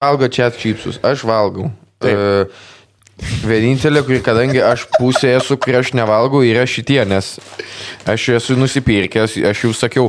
valgo čia čipsus, aš valgau. Uh, vienintelė, kuri, kadangi aš pusė esu, kur aš nevalgau, yra šitie, nes aš esu nusipirkęs, aš jau sakiau,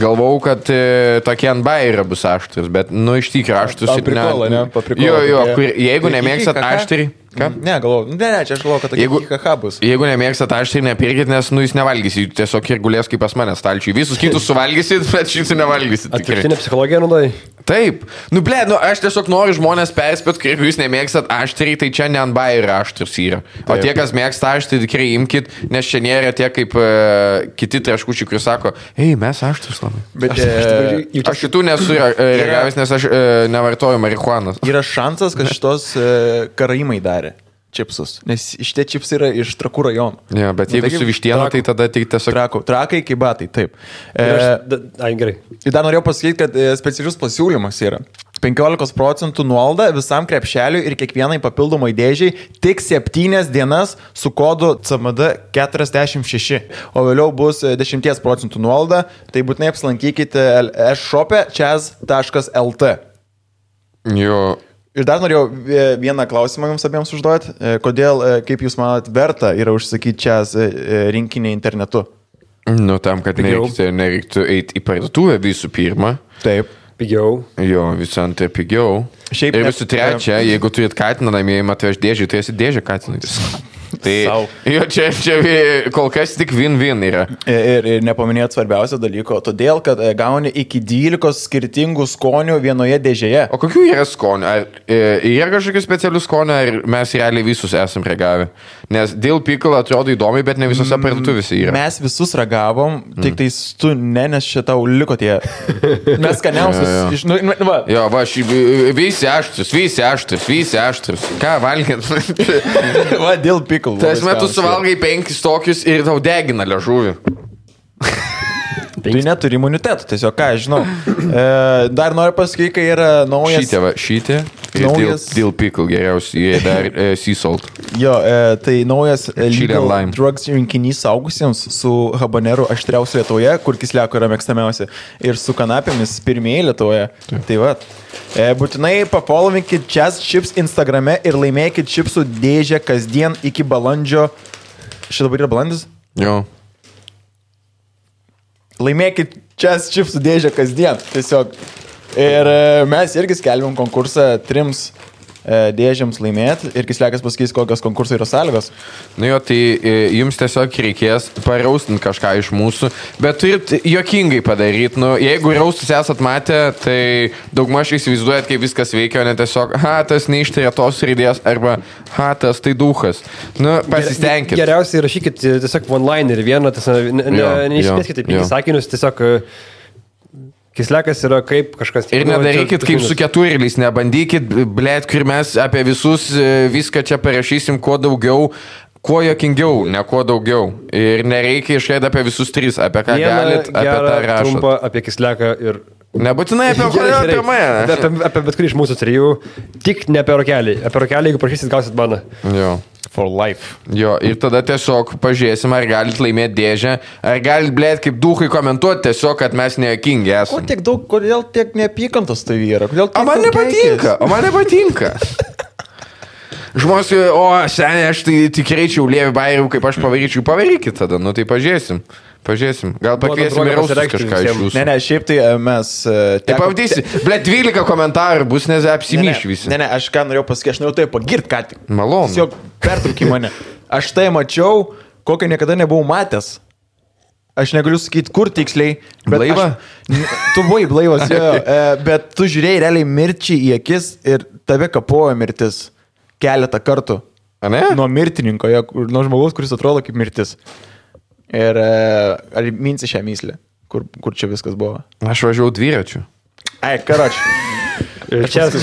galvau, kad e, tokie ant bairio bus aštrus, bet, nu, iš tikrųjų aštrus Paprikola, ne? Paprikola Jo, jo, kur, jeigu nemėgstat aštrį, ką? Ne, galvoju, ne, ne, čia aš galvoju, kad tokie Jeigu- jeigu... IKH bus. Jeigu nemėgstat aštrį, nepirkit, nes, nu, jūs nevalgysit, tiesiog ir gulės kaip pas mane stalčiui. Visus kitus suvalgysit, bet šitų nevalgysit. Atvirkštinė psichologija naudai. Taip, nu ble, nu aš tiesiog noriu žmonės perspėti, kad jeigu jūs nemėgstat aštriai, tai čia ne ant bairio aštrus yra. O tie, kas mėgsta aštriai, tikrai imkit, nes čia nėra tie kaip uh, kiti traškučiai, kurie sako, ei, mes aštrus labai. Bet Aš- aš e, jaučiu- Aš šitų nesu e, reagavęs, nes aš e, nevartoju marihuanos. yra šansas, kad šitos e, karaimai darė čipsus. Nes šitie čipsai yra iš trakų rajonų. Ja, bet Nu, jeigu taigi- su vištiena, tai tada tik tiesiog... Trakų, trakai kaip batai, taip. E, aš- Ai, gerai. Ir dar norėjau pasakyti, kad e, specialius pasiūlymas yra. 15 procentų nuolaidą visam krepšeliui ir kiekvienai papildomai dėžiai tik 7 dienas su kodu CMD 46, o vėliau bus e, 10 procentų nuolaida, tai būtinai apsilankykite e-shop'e chaz.lt. Jo, Ir dar norėjau e, vieną klausimą jums abiems užduoti. E, Kodėl, e, kaip jūs manot, verta yra užsakyti čia rinkinį internetu? nu tam, kad Pigiau. nereiktų, nereiktų eiti į parduotuvę visų pirma. Taip. Pigiau. Jo, visų antra pigiau. Šiaip ir visų trečia, jeigu turit katiną namie, matai, aš dėžį, esi dėžė katinantis. Tai Sau. jo, čia, čia kol kas tik win-win yra. Ir, ir nepaminėt svarbiausio dalyko, todėl, kad e, gauni iki 12 skirtingų skonių vienoje dėžėje. O kokių yra skonių? Ar e, yra kažkokių specialių skonių, ar mes realiai visus esam regavę? Nes dėl pikalo atrodo įdomi, bet ne visose parduotuvėse yra. Mes visus ragavom, tik tais tu ne, nes šitą liko tie. Mes skaniausius. Jo, jo. iš, nu, nu, va. Jo, va, šį, visi aštrus, visi aštrus, visi aštrus. Ką valgėt? va, dėl pikų. Tas metus suvalgai penkis tokius ir tau degina ležuvį. Tai neturi imuniteto, tiesiog ką, žinau. E, dar noriu pasakyti, kai yra naujas. Šitė, va, šitė. Naujas- dėl pikal geriausiai, jie dar e, sea salt. Jo, e, tai naujas e, drugs rinkinys saugusiems su habaneru aštriausiu Lietuvoje, kur kisliako yra mėgstamiausia, ir su kanapėmis pirmieji Lietuvoje. Tai va. E, būtinai papolovinkit Chess Chips Instagrame ir laimėkit čipsų dėžę kasdien iki balandžio. Šitą dabar yra balandis? Jo. Laimėkit Chess Chipsų dėžę kasdien. Tiesiog. Ir e, mes irgi skelbėm konkursą trims dėžėms laimėti ir kisliakas pasakys, kokios konkursų yra sąlygos. Nu jo, tai e, jums tiesiog reikės paraustinti kažką iš mūsų, bet turit jokingai padaryti. Nu, jeigu raustus esat matę, tai daugmaž įsivaizduojat, kaip viskas veikia, o ne tiesiog, ha, tas neištarė tos raidės, arba, ha, tas tai duhas. Nu, pasistengkit. Geriausiai rašykit tiesiog online ir vieną, tas, ne, ne, neišmėskite jo, penkis sakinius, tiesiog e, kislekas yra kaip kažkas. Ir nu, nedarykit čia- kaip su keturėliais, nebandykit, blėt, kur mes apie visus e, viską čia parašysim kuo daugiau. Kuo jokingiau, ne kuo daugiau. Ir nereikia išraidyti apie visus tris, apie ką Vieną galit, apie tą rašot. trumpą apie kisleką ir... Nebūtinai apie, Gerai, apie, mane. Apie, apie bet kurį iš mūsų trijų, tik ne apie rokelį. Apie rokelį, jeigu prašysit, gausit baną. Jo. For life. Jo, ir tada tiesiog pažiūrėsim, ar galit laimėti dėžę, ar galit, blėt, kaip duhai komentuoti tiesiog, kad mes neakingi esame. tiek daug, kodėl tiek neapykantos tai yra? Kodėl O tiek man daug nepatinka, o man nepatinka. Žmonės, o, seniai, aš tai tikrai čia lėvi bairių, kaip aš pavaryčiau, pavarykit tada, nu tai pažiūrėsim. Pažiūrėsim. Gal pakviesim ir pasireikšti kažką iš jūsų. Ne, ne, šiaip tai e, mes... e, Tai teko- pamatysi, blėt, 12 komentarų bus, nes Ne, ne, apsimyš visi. Ne, ne, aš ką norėjau pasakyti, aš norėjau tai pagirt ką tik. Malonu. Tiesiog pertraukį mane. Aš tai mačiau, kokio niekada nebuvau matęs. Aš negaliu sakyti, kur tiksliai. bet Blaivą? Aš, tu buvai blaivas, jo, e, bet tu žiūrėjai realiai mirčiai į akis ir tave kapojo mirtis keletą kartų. A ne? Nuo mirtininko, jo, nuo žmogaus, kuris atrodo kaip mirtis. Ir e, ar minsi šią myslę, kur, kur čia viskas buvo? Aš važiavau dviračiu. Ai, karoči. Ir čia. Aš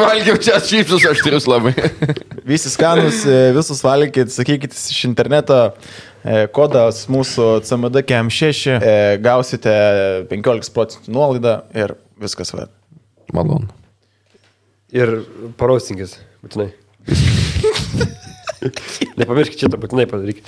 valgiau čia šypsus aštrius labai. Visi skanus, e, visus valgykit, sakykit iš interneto e, kodas mūsų CMD KM6, e, gausite 15 procentų nuolaidą ir viskas va. Malonu. Ir paraustinkis, būtinai. Nepamirškit šitą, būtinai padarykit.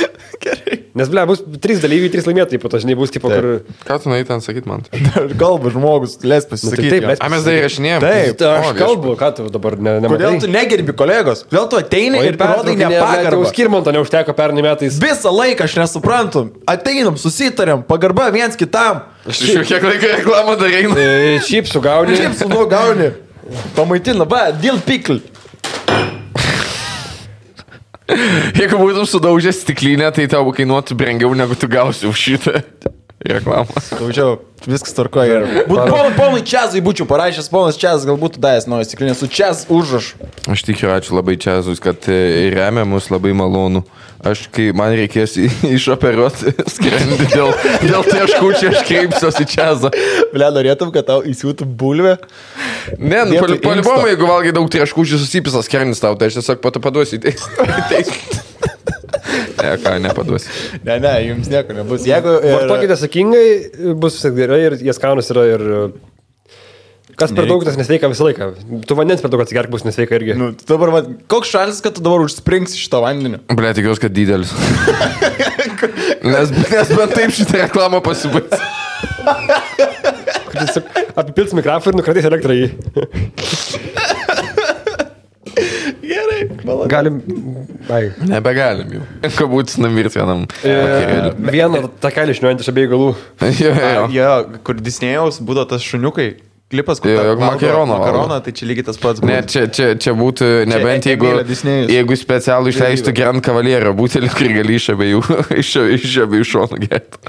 Gerai. Nes, ble, bus trys dalyviai, trys laimėtojai, po to, žinai, bus tipo, kur... Ką tu norėjai ten sakyti man? Kalba žmogus, leis Nu, tai pasisakyti. taip, mes- A, mes dar įrašinėjom. Taip. Tai aš kalbu, ką tu dabar ne, nematai? Kodėl tu negerbi kolegos? Kodėl tu ateini ir parodai Jau nepagarbą? skirmanto neužteko pernai metais. Visą laiką aš nesuprantu. Ateinam, susitarėm, pagarba viens kitam. Aš iš jau kiek laiko reklamą darai. E, Šiaip sugauni. Kaip su nuo gauni? Pamaitina, va, dėl pikl. Jeigu būtum sudaužęs stiklinę, tai tau kainuotų brangiau negu tu gausi už šitą reklamą. Daugiau, viskas tvarkoja. Būtų ponui, ponui Čiazui būčiau parašęs, ponas Čiazas galbūt davęs naują stiklinę su Čiaz užrašu. Aš tikiu, ačiū labai Čiazus, kad e, remia mus labai malonu. Aš, kai man reikės išoperuoti skrandį dėl, dėl tieškučių, aš kreipsiuosi Čiazą. Ble, norėtum, kad tau įsiūtų bulvę? Ne, nu, Vietoj pali- palibomu, inksto. jeigu valgai daug tieškučių, susipisas skrandis tau, tai aš tiesiog pato paduosiu į teismą. Ne, ką, nepaduosiu. Ne, ne, jums nieko nebus. Jeigu... Vartokite sakingai, bus viskas gerai ir jie skanus yra ir... Kas per daug, tas nesveika visą laiką. Tu vandens per daug atsigerk bus nesveika irgi. Nu, dabar, va, koks šalis, kad tu dabar užspringsi šito vandenį? Ble, tikiuosi, kad didelis. nes, nes bent taip šitą reklamą pasibaigs. Apipils mikrofoną ir nukratys elektrą į... Gerai, malonu. Galim... Ai. Nebegalim jau. Ko būtų numirti vienam. E, Vieną takelį išniuojant iš abiejų galų. Jo, jo. Jo, kur Disnėjaus būdavo tas šuniukai. Klipas, kur valgo makaroną. Makaroną, tai čia lygiai tas pats. Ne, būtų. čia, čia, čia būtų, nebent E- jeigu, jeigu specialų išleistų Grand Cavalierio butelį, kurį gali iš abiejų, iš, iš abiejų šonų gerti.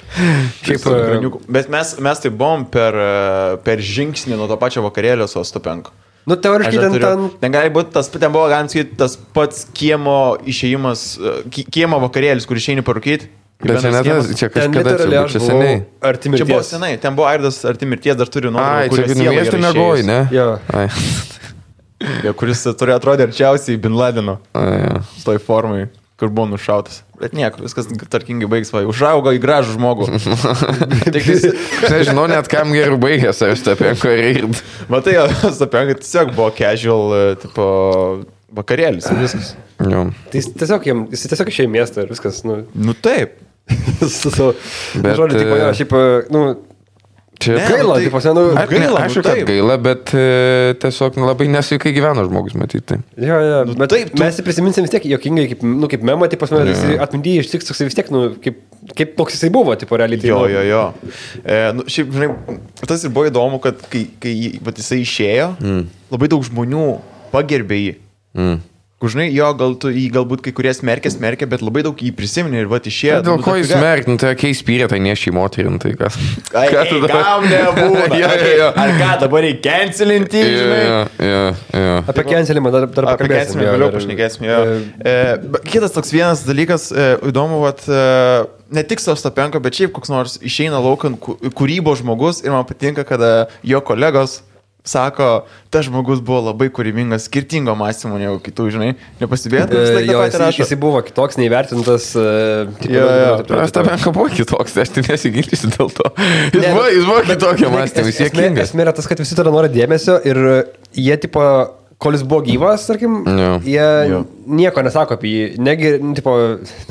Šiaip... Bet mes, mes tai buvom per, e, per žingsnį nuo to pačio vakarėlio su Ostapenko. Nu, teoriškai ten, ten... Ten gali būti tas, ten buvo, galim sakyti, tas pats kiemo išėjimas, e, ki- kiemo vakarėlis, kur išeini parūkyti. Bet čia ne tas, čia Ten kažkada čia, aš čia buvau seniai. arti Čia buvo senai, ten buvo Airdas arti mirties, dar turiu Ai, nuotrauką, čia kur numiesti mėgoji, ne? Jo. Ai, Ja, kuris turi atrodė arčiausiai Bin Ladeno, ai, jo. toj formai, kur buvo nušautas. Bet nieko, viskas tarkingai baigs, va, užaugo į gražų žmogų. Tik jis- nežinau net kam gerai baigęs, ar Stepenko ir. Matai, Sapenka tiesiog buvo casual, e, tipo, vakarėlis ir viskas. Jo. Tai jis tiesiog, jis tiesiog išėjo į miestą ir viskas, nu, Nu taip. su savo... Bet, Žodžiu, tipo, e, jo, šiaip, e, nu, Čia Ne, gaila, tai- tipo, nu, Aš, gaila, ne, nu aišku, kad gaila, bet e, tiesiog nu, labai nesveikai gyvena žmogus, matyti. Jo, jo, Nu, bet taip, tu- mes prisiminsim vis tiek jokingai, kaip, nu, kaip memą, tai pas mane Jo. atmintyje ištiks toksai vis tiek, nu, kaip, kaip koks jisai buvo, tipo, realiai. tai, Jo, nu, jo, jo. E, nu, šiaip, žinai, tas ir buvo įdomu, kad kai, kai vat jisai išėjo, mm. labai daug žmonių pagerbė jį. Mm. Kur, žinai, jo, gal tu jį galbūt kai kurie smerkė, smerkė, bet labai daug jį prisiminė ir va išėjo. Dėl nu, ko jis merk, nu tai keis pyrė, tai ne šį moterį, nu tai kas. Ai, Ką tu dabar- kam nebūna? Jo, jo, jo. Ar ką dabar reikia cancelinti, jo, jo, jo. Apie cancelimą dar, dar pakalbėsim. vėliau. Jo. e, kitas toks vienas dalykas, e, įdomu, vat, e, ne tik su Ostapenko, bet šiaip koks nors išeina laukan kūrybos žmogus ir man patinka, kada jo kolegos sako, tas žmogus buvo labai kūrybingas, skirtingo mąstymo negu kitų, žinai, nepastebėjote? E, Jo, rašo. jisai buvo kitoks, neįvertintas. e, tipo, Jo, jo. taip Aš tame toliau. buvo kitoks, aš tai nesigilinsiu dėl to. Jis Ne, buvo, jis buvo kitokio mąstymo, jis jėkingas. Esmė yra tas, kad visi turi nori dėmesio ir jie, tipo, kol jis buvo gyvas, tarkim, Jo. jie Jo. nieko nesako apie jį. Negir, nu, tipo,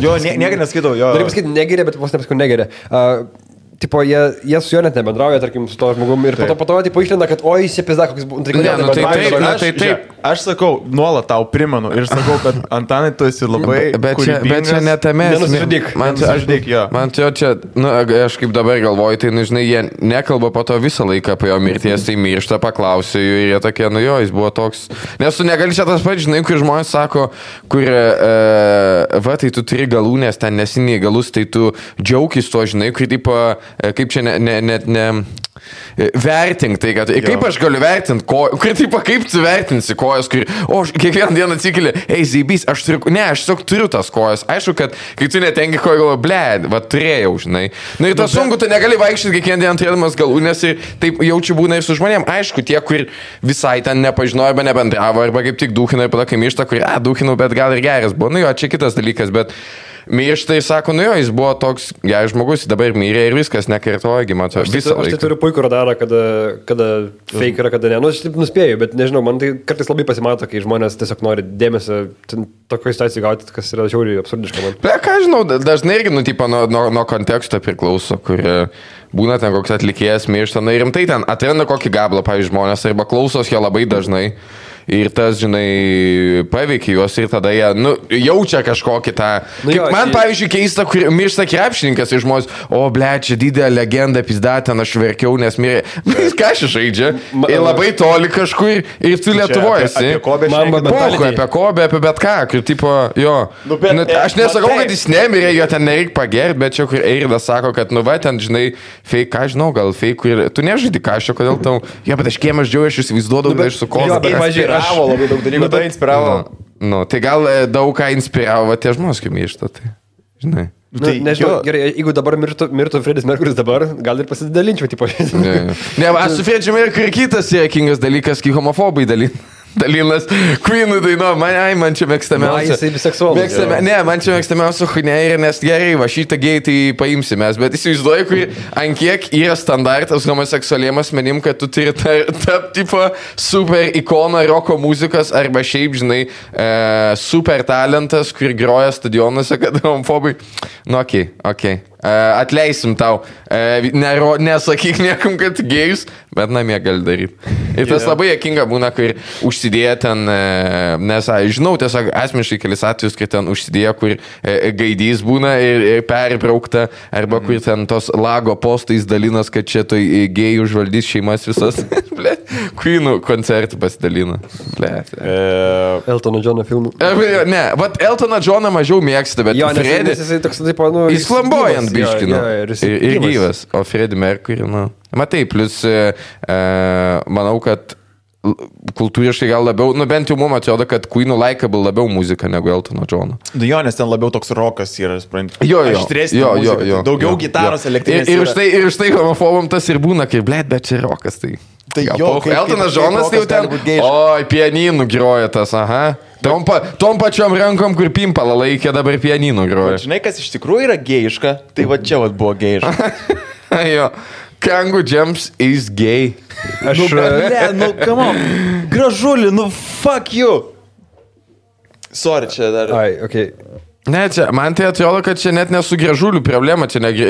Jo, nie- nieko neskaitau, jo. Noriu pasakyti, negeria, bet vos nepasakau negeria. Uh, tipo, jie, jie su juo net nebendrauja, tarkim, su to žmogumi. Ir po to, Taip. po to, tipo, išlenda, kad, oi, jis apie koks buvo. Ne, nu, tai taip, na, aš, tai taip. žiūrėk, Aš sakau, nuolat tau primenu ir sakau, kad Antanai tu esi labai... Bet čia, bet čia kūrybingas. ne tame. esmė. Nenusižudyk. Man čia, aš, Nenusižudyk, jo. man čia, čia, nu, aš kaip dabar galvoju, tai, nu, žinai, jie nekalba po to visą laiką apie jo mirties, tai miršta, paklausiu jų ir jie tokie, nu jo, jis buvo toks. Nes tu negali čia tas pats, žinai, kur žmonės sako, kur, e, va, tai tu turi galūnės, ten nesi neįgalus, tai tu džiaugis to, žinai, kur, tipo, kaip čia ne, ne, net ne, e, vertink tai, kad, kaip aš galiu vertinti, ko, kur, tipo, kaip tu vertinsi kojas, kur, o, aš kiekvieną dieną atsikeli, ei, zybys, aš turiu, ne, aš tiesiog turiu tas kojas. Aišku, kad kai tu netenki kojo, galvo, ble, va, turėjau, žinai. Na ir tas sunku, tu negali vaikščioti kiekvieną dieną turėdamas galūnės ir taip jaučiu būna ir su žmonėm. Aišku, tie, kur visai ten nepažinojo arba nebendravo, arba kaip tik duhino ir pada kai miršta, kur, a, duhino, bet gal ir geras buvo. Nu jo, čia kitas dalykas, bet miršta ir sako, nu jo, jis buvo toks geras žmogus, dabar mirė ir viskas, nekartoja, mato, Aš tai, aš tai turiu puikų radarą, kada, kada fake yra, kada ne. Nu, aš taip nuspėju, bet nežinau, man tai kartais labai pasimato, kai žmonės tiesiog nori dėmesio tokio situacijų gauti, kas yra žiauriai absurdiška man. Ble, ką žinau, da- dažnai irgi, nu, tipo, nuo, nuo, nuo konteksto priklauso, kur e, būna ten koks atlikėjas miršta, na ir rimtai ten atranda kokį gablą, pavyzdžiui, žmonės, arba klausos jo labai dažnai. Ir tas, žinai, paveikia juos ir tada jie, nu, jaučia kažkokį tą. Nu Nu, jo, man, tai- pavyzdžiui, keista, kur miršta krepšininkas ir žmonės, o, ble, čia didelė legenda, pizda, ten aš verkiau, nes mirė. Jis ką šis žaidžia? Ir labai toli kažkur ir tu Kobę Man- mentality. apie kobę, apie bet ką, kur tipo, jo. Nu, bet, nu, e, aš nesakau, kad jis nemirė, jo ten nereikia pagerti, bet čia kur Eiridas sako, kad, nu, va, ten, žinai, fake, ką žinau, gal fake, kur tu nežaidži kažko, kodėl tau, jo, bet aš kiemą žodžiu, aš įsivaizduodavau, kad aš su jo, pavyzdžiui, aš- Inspiravo labai daug dalykų, tai inspiravo. Nu, tai gal e, daug ką inspiravo tie žmonės, kai miršta, tai, žinai. Nu, Tai nežinau, jo. gerai, jeigu dabar mirtų, mirtų Fredis Merkuris dabar, gal ir pasidalinčiau, tipo. Ne, ne. ne aš su Fredžiu ir kur kitas juokingas dalykas, kai homofobai dalin. Dalinas, Queen'ų daino, man, ai, man čia mėgstamiausia. Na, jisai biseksualus Mėgstame, yra. ne, man čia mėgstamiausia huinė ir nes gerai, va šitą gėjį tai paimsime, bet įsivaizduoju, kur ant kiek yra standartas homoseksualiem asmenim, kad tu turi tapti tipo super ikona roko muzikos arba šiaip, žinai, e, super talentas, kur groja stadionuose, kad homofobai. Nu, okei, okay, okei. Okay. Atleisim tau. E, nero, nesakyk niekam, kad gėjus, bet namie gali daryti. Ir tas Jo. labai jokinga būna, kai užsidėję ten, e, nes aš žinau tiesiog asmeniškai kelis atvejus, kai ten užsidėję, kur e, gaidys būna ir, ir perbraukta, arba kur ten tos lago postais dalinas, kad čia tai gėjų užvaldys šeimas visas. Queenų koncertų pasidalina. E, Eltono Džono filmų. E, Ne, vat Eltoną Džoną mažiau mėgsta, bet Jo, nes, Freddy... nes jisai toks, taip, nu... Jis flamboyant gyvas, jo, biškino. Ir, ir, gyvas. O Freddy Mercury, nu. Matai, plus e, e, manau, kad kultūriškai gal labiau, nu bent jau mums atrodo, kad Queen'ų likeable labiau muzika negu Eltono Džono. Nu jo, nes ten labiau toks rokas yra, suprantu. Jo, jo. Aštresnė jo, jo, jo, Daugiau jo, gitaros jo. elektrinės. Ir, ir, štai, ir štai homofobam tas ir būna, kaip blėt, bet čia rokas. Tai, Tai jo, Eltonas Džonas tai jau ten. Oi, pianinų groja tas, aha. Tom, pa, tom pačiom rankom, kur pimpalą laikė, dabar pianinų groja. Žinai, kas iš tikrųjų yra gėjiška, tai va čia va buvo gėjiška. jo. Kangų Jumps is gay. Aš... Nu, ne, nu, come on. Gražulį, nu, fuck you. Sorry, čia dar. Ai, okei. Ne, čia, man tai atrodo, kad čia net nesu gražulių problema, čia negi,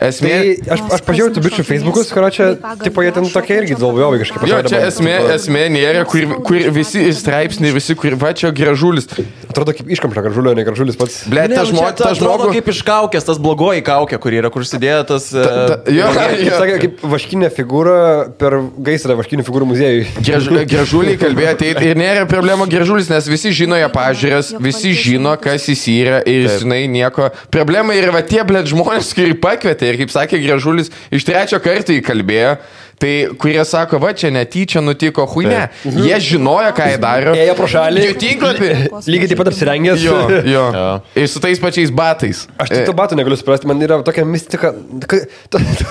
esmė. Tai aš, aš pažiūrėjau tų bičių Facebookus, kurio čia, tipo, jie ten tokie irgi dvalvojai kažkaip. Jo, čia esmė, esmė nėra, kur, kur visi straipsniai, visi, kur va čia gražulis. Atrodo kaip iškamšo gražulio, ne gražulis pats. Ble, ta nu, žmogus, ta žmogus. kaip iš kaukės, tas blogoji kaukė, kur yra, kur sudėjo tas... e, Ta, jo, Jis sakė, kaip vaškinė figūra per gaisrą vaškinių figūrų muziejui. Graž, gražuliai kalbėjo, tai ir nėra problema gražulis, nes visi žino jo pažiūrės, visi žino, kas jis yra ir žinai nieko. Problema yra tie blėt žmonės, kurie pakvietė ir kaip sakė gražulis, iš trečio karto įkalbėjo. Tai kurie sako, va čia netyčia nutiko, hui ne. Jie žinojo, ką jie daro. Ėjo pro šalį. Jų tinklapį. Lygiai taip pat apsirengęs. Jo, jo. Jo. Ir su tais pačiais batais. Aš tik to batų negaliu suprasti, man yra tokia mistika. ka- Tu, tu,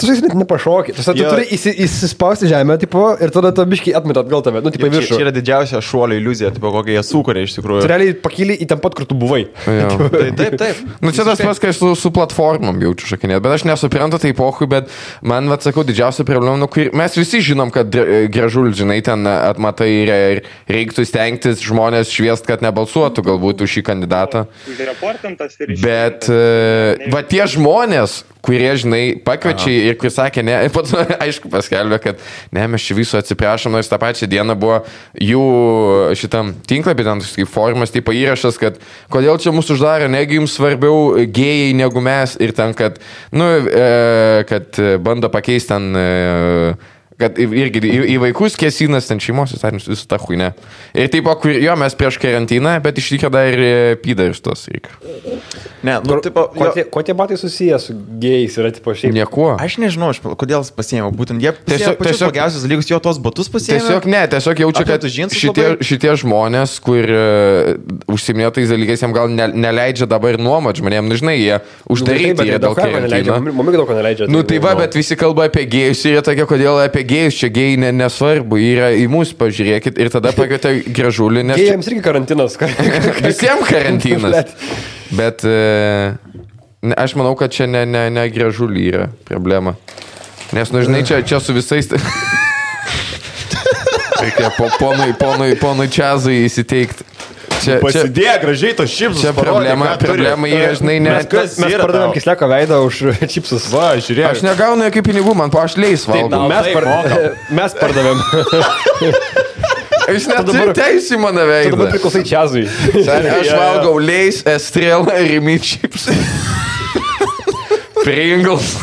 tu žinai, net nepašokį. Tu, tu Jo. turi įsi, įsispausti žemę, tipo, ir tada to biškai atmeta atgal tave. Nu, tipo, į Čia, čia yra didžiausia šuolio iliuzija, tipo, kokią jie sukuria iš Tu tikrųjų. realiai pakyli į ten pat, kur tu buvai. Jo. Tai, taip, taip. Nu, čia tas pats, kai su, su platformom jaučiu šakinėt, bet aš nesuprantu tai pohui, bet man, vad sakau, didžiausia problema, nu, kur mes visi žinom, kad dr- gražul, žinai, ten atmatai ir, ir reiktų stengtis žmonės šviest, kad nebalsuotų galbūt už šį kandidatą. Bet, e, va tie žmonės, kurie, žinai, pakviečia ir kur sakė, ne, pat, aišku, paskelbė, kad ne, mes čia viso atsiprašom, nors tą pačią dieną buvo jų šitam tinklapį, ten kaip formas, tipo įrašas, kad kodėl čia mūsų uždarė, negi jums svarbiau gėjai negu mes ir ten, kad, nu, e, kad bando pakeisti ten. E, Kad i- irgi į, į vaikus kėsinas, ten šeimos įstatymus, visą tą huinę. Ir taip, kur jo, mes prieš karantiną, bet iš tikrųjų dar ir pydaris tos reikia. Ne, nu, tipo, Kuo tie, kuo tie batai susiję su gėjais yra, tipo, šiaip. Niekuo. aš nežinau, aš, kodėl pasiėmė. Būtent jie Tiesiog- tiesiog, blogiausius dalykus, jo tos batus pasiėmė. Tiesiog ne, tiesiog jaučiu, kad šitie, šitie žmonės, kur uh, užsiminė tais dalykais, jiems gal ne, neleidžia dabar nuomot žmonėms, nu, žinai, jie uždaryti bet yra daug dėl ką neleidžia. karantino. Mumik daug ko neleidžia. Nu tai va, bet visi kalba apie gėjus ir jie tokie, kodėl apie gėjus čia gėjai ne, nesvarbu, yra į mus pažiūrėkit ir tada pakvietė gražulį, nes Gėjams irgi karantinas. visiems karantinas. Bet e, ne, aš manau, kad čia ne, ne, ne gražulį yra problema. Nes, nu, žinai, čia, čia su visais... Reikia po, ponui, ponui, ponui Čiazui įsiteikti. Čia, Pasidėję gražiai tos šipsus. čia problema, problema yra, žinai, ne... Mes kas Mes pardavėm kisleko veidą už čipsus. Va, žiūrėk. Aš negaunu jokių pinigų, man po aš leis valgau. na, Mes, taip, par... mes pardavėm. Aš neturiu dabar- teisų į mano Tu dabar veidą. priklausai čiazui. Aš valgau leis, estrelą, rimi chips. Pringles.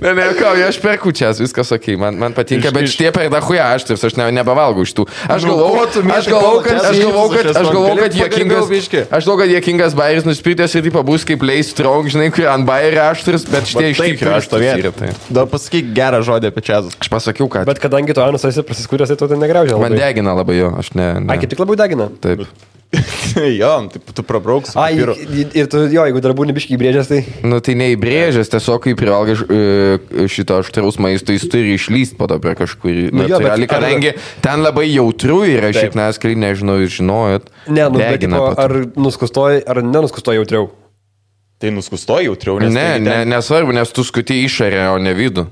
Ne, ne, ką, aš perku čia, viskas ok, man, man patinka, Iš- bet šitie per dahuja aštrus, aš ne, nebevalgau iš tų. Aš Nu, galvau, aš galvau, kad, aš galvau, kad, aš galvau, kad biškį? aš galvau, kad jokingas bairis nuspirtęs ir taip bus kaip leis strong, žinai, kur ant bairio aštrus, bet šitie iš Taip, tikrųjų aš yra. Tai. Dar pasakyk gerą žodį apie čiazus. Aš pasakiau, kad Bet kadangi tu Anus esi prasiskūręs, tai tu tai negraužė. man degina labai jo, aš ne. Ne. kaip tik labai degina. Taip. jo, taip, tu prabrauks. A, ir, ir tu, jo, jeigu dar būni biškai įbrėžęs, tai... Nu tai neįbrėžęs, tiesiog kai privalgai e, šito aštraus maisto, jis turi išlysti po to per kažkurį. Nu Nu, jo, bet natūraliai, ar- kadangi ten labai jautru yra, šiaip nes, kai nežinau, jūs žinojot. Ne, nu, bet tipo, ar nuskustoji, ar nenuskustoji jautriau. Tai nuskustoji jautriau, nes... Ne, tai ne, nesvarbu, nes tu skuti išorę, o ne vidų.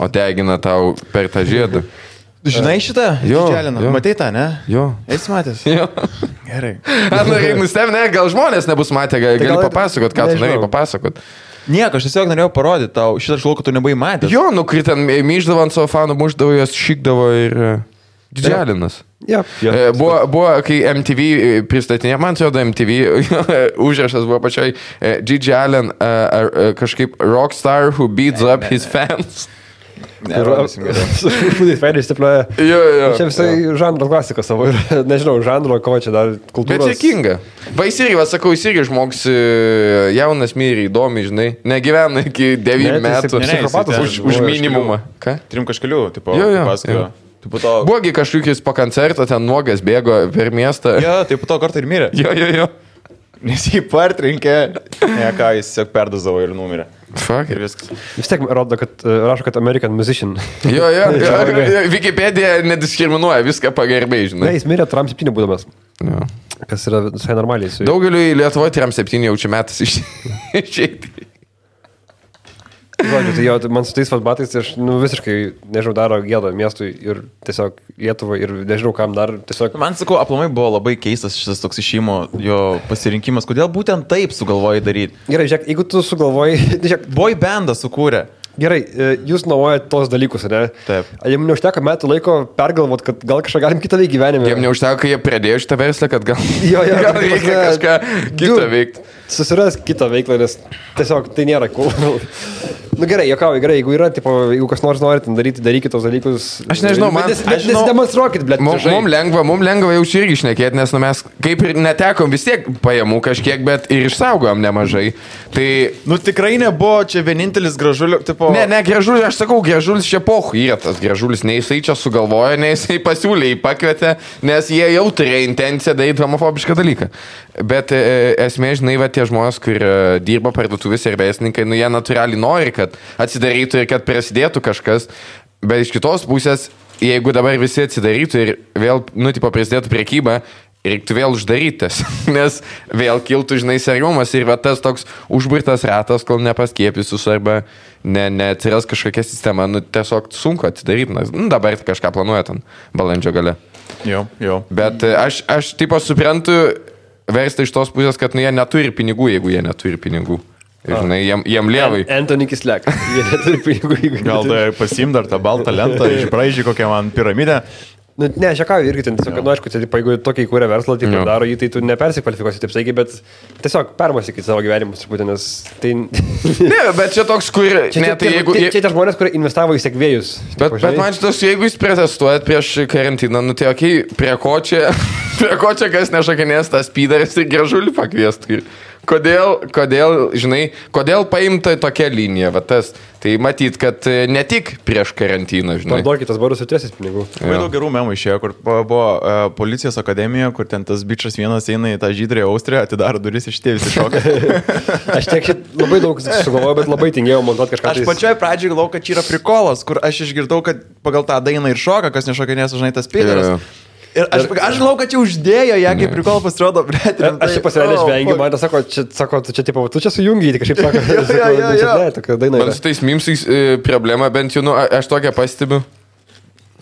O degina tau per tą žiedą. Žinai šitą? Jo, jo. Matei tą, ne? Jo. Esi matęs? Jo. Gerai. Norėjai nustebti, ne, gal žmonės nebus matę, gal, Tai gali gal- papasakot, ką tu nežinau. norėjai papasakot. Nieko, aš tiesiog norėjau parodyti tau šitą šlaukų, tu nebuvai matęs. Jo, nu, kai ten myždavo ant savo fanų, muždavo juos, šykdavo ir e, didžialinas. Ja, E, Buvo, buvo, kai MTV pristatinė, man atrodo, MTV užrašas buvo pačioj e, Allen uh, uh, kažkaip rockstar who beats up his fans. Nerodysim geriau. Šūdai fainai stipliuoja. Jo, jo. Čia visai žanro klasika savo ir nežinau, žanro, ko čia dar Bet kultūros. sėkinga. Va, jis irgi, sakau, jis irgi žmogus e, jaunas, myri, įdomi, žinai, negyvena iki 9 Ne, tai metų. psichopatas už, buvo už iš minimumą. Ką? Trim kažkalių, tipo, Jo, jo, pasakojo. jo. Tai po to... Buvogi kažkokius po koncerto, ten nuogas bėgo per miestą. Jo, tai po to kartą ir mirė. Jo, jo, jo. Nes jį partrinkė. Ne, ką, jis tiesiog perdozavo ir numirė. Fuck. Ir viskas. Vis tiek rodo, kad e, rašo, kad American musician. Jo, jo. jo. Wikipedia nediskriminuoja, viską pagerbiai, Ne, žinai. jis mirė Trump 7 būdamas. Jo. Kas yra visai normaliai. Daugeliu į Lietuvą tiriam septyni jaučiu metas iš- išeiti. Žodžiu, tai jo, tai man su tais batais, tai aš nu, visiškai, nežinau, daro gėdą miestui ir tiesiog Lietuvai ir nežinau kam dar, tiesiog Man sakau, aplamai buvo labai keistas šis toks išėjimo jo pasirinkimas. Kodėl būtent taip sugalvojai daryti? Gerai, žiūrėk, jeigu tu sugalvoji, žiūrėk, Boy bandą sukūrė. gerai, e, jūs naudojate tos dalykus, ne? Taip. Ar jums neužteko metų laiko pergalvot, kad gal kažką galim kitą veikti gyvenime? Jiem neužteko, kai jie pradėjo šitą verslą, kad gal, Jo, jo, gal reikia kažką kitą veikti. Susirask kitą veiklą, nes tiesiog tai nėra cool. nu gerai, jokauju, gerai, jeigu yra, tipo, jeigu kas nors nori ten daryti, darykite tos dalykus. Aš nežinau, man- Nes, aš žinau- nesidemonstruokit, blėt. Mums mum lengva, mums lengva jau čia irgi išnekėti, nes nu, mes kaip ir netekom vis tiek pajamų kažkiek, bet ir išsaugojom nemažai. Tai Nu tikrai nebuvo čia vienintelis gražulio, tipo... Ne, ne, gražulis, aš sakau, gražulis čia pohu yra tas gražulis, nei jisai čia sugalvojo, nei jisai pasiūlė, jį pakvietė, nes jie jau turėjo intenciją daryti homofobišką dalyką. Bet e, esmė, žinai, va tie žmonės, kur e, dirba parduotuvėse ir verslininkai, nu jie natūraliai nori, kad atsidarytų ir kad prasidėtų kažkas, bet iš kitos pusės, jeigu dabar visi atsidarytų ir vėl, nu, tipo, prasidėtų priekyba, reiktų vėl uždarytas, nes vėl kiltų, žinai, sergumas ir va tas toks užburtas ratas, kol nepaskiepysius arba ne, neatsiras kažkokia sistema, nu tiesiog sunku atsidaryti, nes nu, dabar kažką planuoja ten balandžio gale. Jo, jo. Bet e, aš, aš tipo suprantu versti iš tos pusės, kad nu, jie neturi pinigų, jeigu jie neturi pinigų. Ir, žinai, jiem, jiem lievai. Anthony Kislek. Jie neturi pinigų, jeigu Gal tai pasim dar tą baltą lentą, išbraižy kokią man piramidę. Nu, ne, aš ką, irgi ten tiesiog, nu, aišku, tai, jeigu tokį įkūrė verslą, tai Jo. daro jį, tai tu nepersikvalifikuosi taip staigiai, bet tiesiog permąstykit savo gyvenimus truputį, nes tai... Ne, bet čia toks, kur... Čia, ne, tie, tai jeigu, čia, čia tie žmonės, kurie investavo į sėkvėjus. Bet, bet man šitas, jeigu jūs protestuojat prieš karantiną, nu tai okei, okay, prie ko čia, prie ko čia kas nešakinės tas pydaras ir gražulį pakviestų. Kodėl, kodėl, žinai, kodėl paimta tokia linija, va tas. Tai matyt, kad e, ne tik prieš karantiną, žinai. Parduokit tas barus ir turėsit pinigų. Labai daug gerų memų išėjo, kur buvo, uh, policijos akademija, kur ten tas bičias vienas eina į tą žydrę Austriją, atidaro duris iš tėvis iššoka. Aš tiek labai daug sugalvojau, bet labai tingėjau montuoti kažką. Aš tais- pačioj pradžioj galvojau, kad čia yra prikolas, kur aš išgirdau, kad pagal tą dainą ir šoka, kas nešokinės, žinai, tas pėdas. jo. Ir aš, aš žinau, kad čia uždėjo ją, kaip prikol pasirodo, bet... Aš čia pasirealiai žvengiu, man tas sako, čia, sako, tu čia, tipo, tu čia sujungi, tai kažkaip sako, Jo, jo, sakau, jo, nu, čia jo. Ne, tokia daina. Man su tais mimsais e, problema, bent jau, nu, a- aš tokią pastebiu.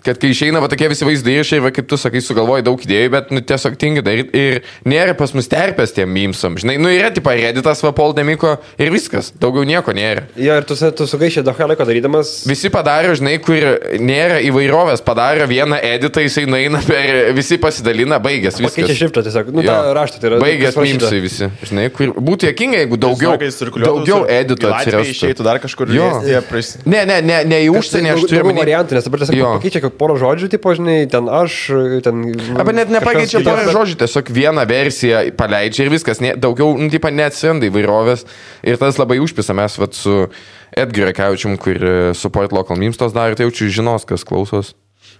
Kad kai išeina va tokie visi vaizdai va kaip tu sakai, sugalvoji daug idėjų, bet nu, tiesiog tingi daryti ir nėra pas mus terpės tiem mimsam. Žinai, nu yra tipo reditas va Paul Demiko ir viskas, daugiau nieko nėra. Jo, ir tu, tu sugaišė daug laiko darydamas. Visi padarė, žinai, kur nėra įvairovės, padarė vieną editą, jisai nueina per, visi pasidalina, baigęs Pakeičia viskas. šiftą tiesiog. Nu, Jo. tą raštą tai yra. Parašyta. mimsai visi. Žinai, kur būtų jokinga, jeigu daugiau, daugiau edito atsirastų. Išeitų dar kažkur. Jo. Jie prais... Ne, ne, ne, ne į užsienį aš turiu. Variantų, nes dabar tiesiog pakeičia porą žodžių, tipo, žinai, ten aš, ten... Arba net nepakeičia kitas, bet- žodžių, tiesiog vieną versiją paleidžia ir viskas, ne, daugiau, nu, tipo, neatsiranda įvairovės. Ir tas labai užpisa mes, vat, su Edgaru Kaučium, kur e, support local memes tos daro, tai jaučiu žinos, kas klausos.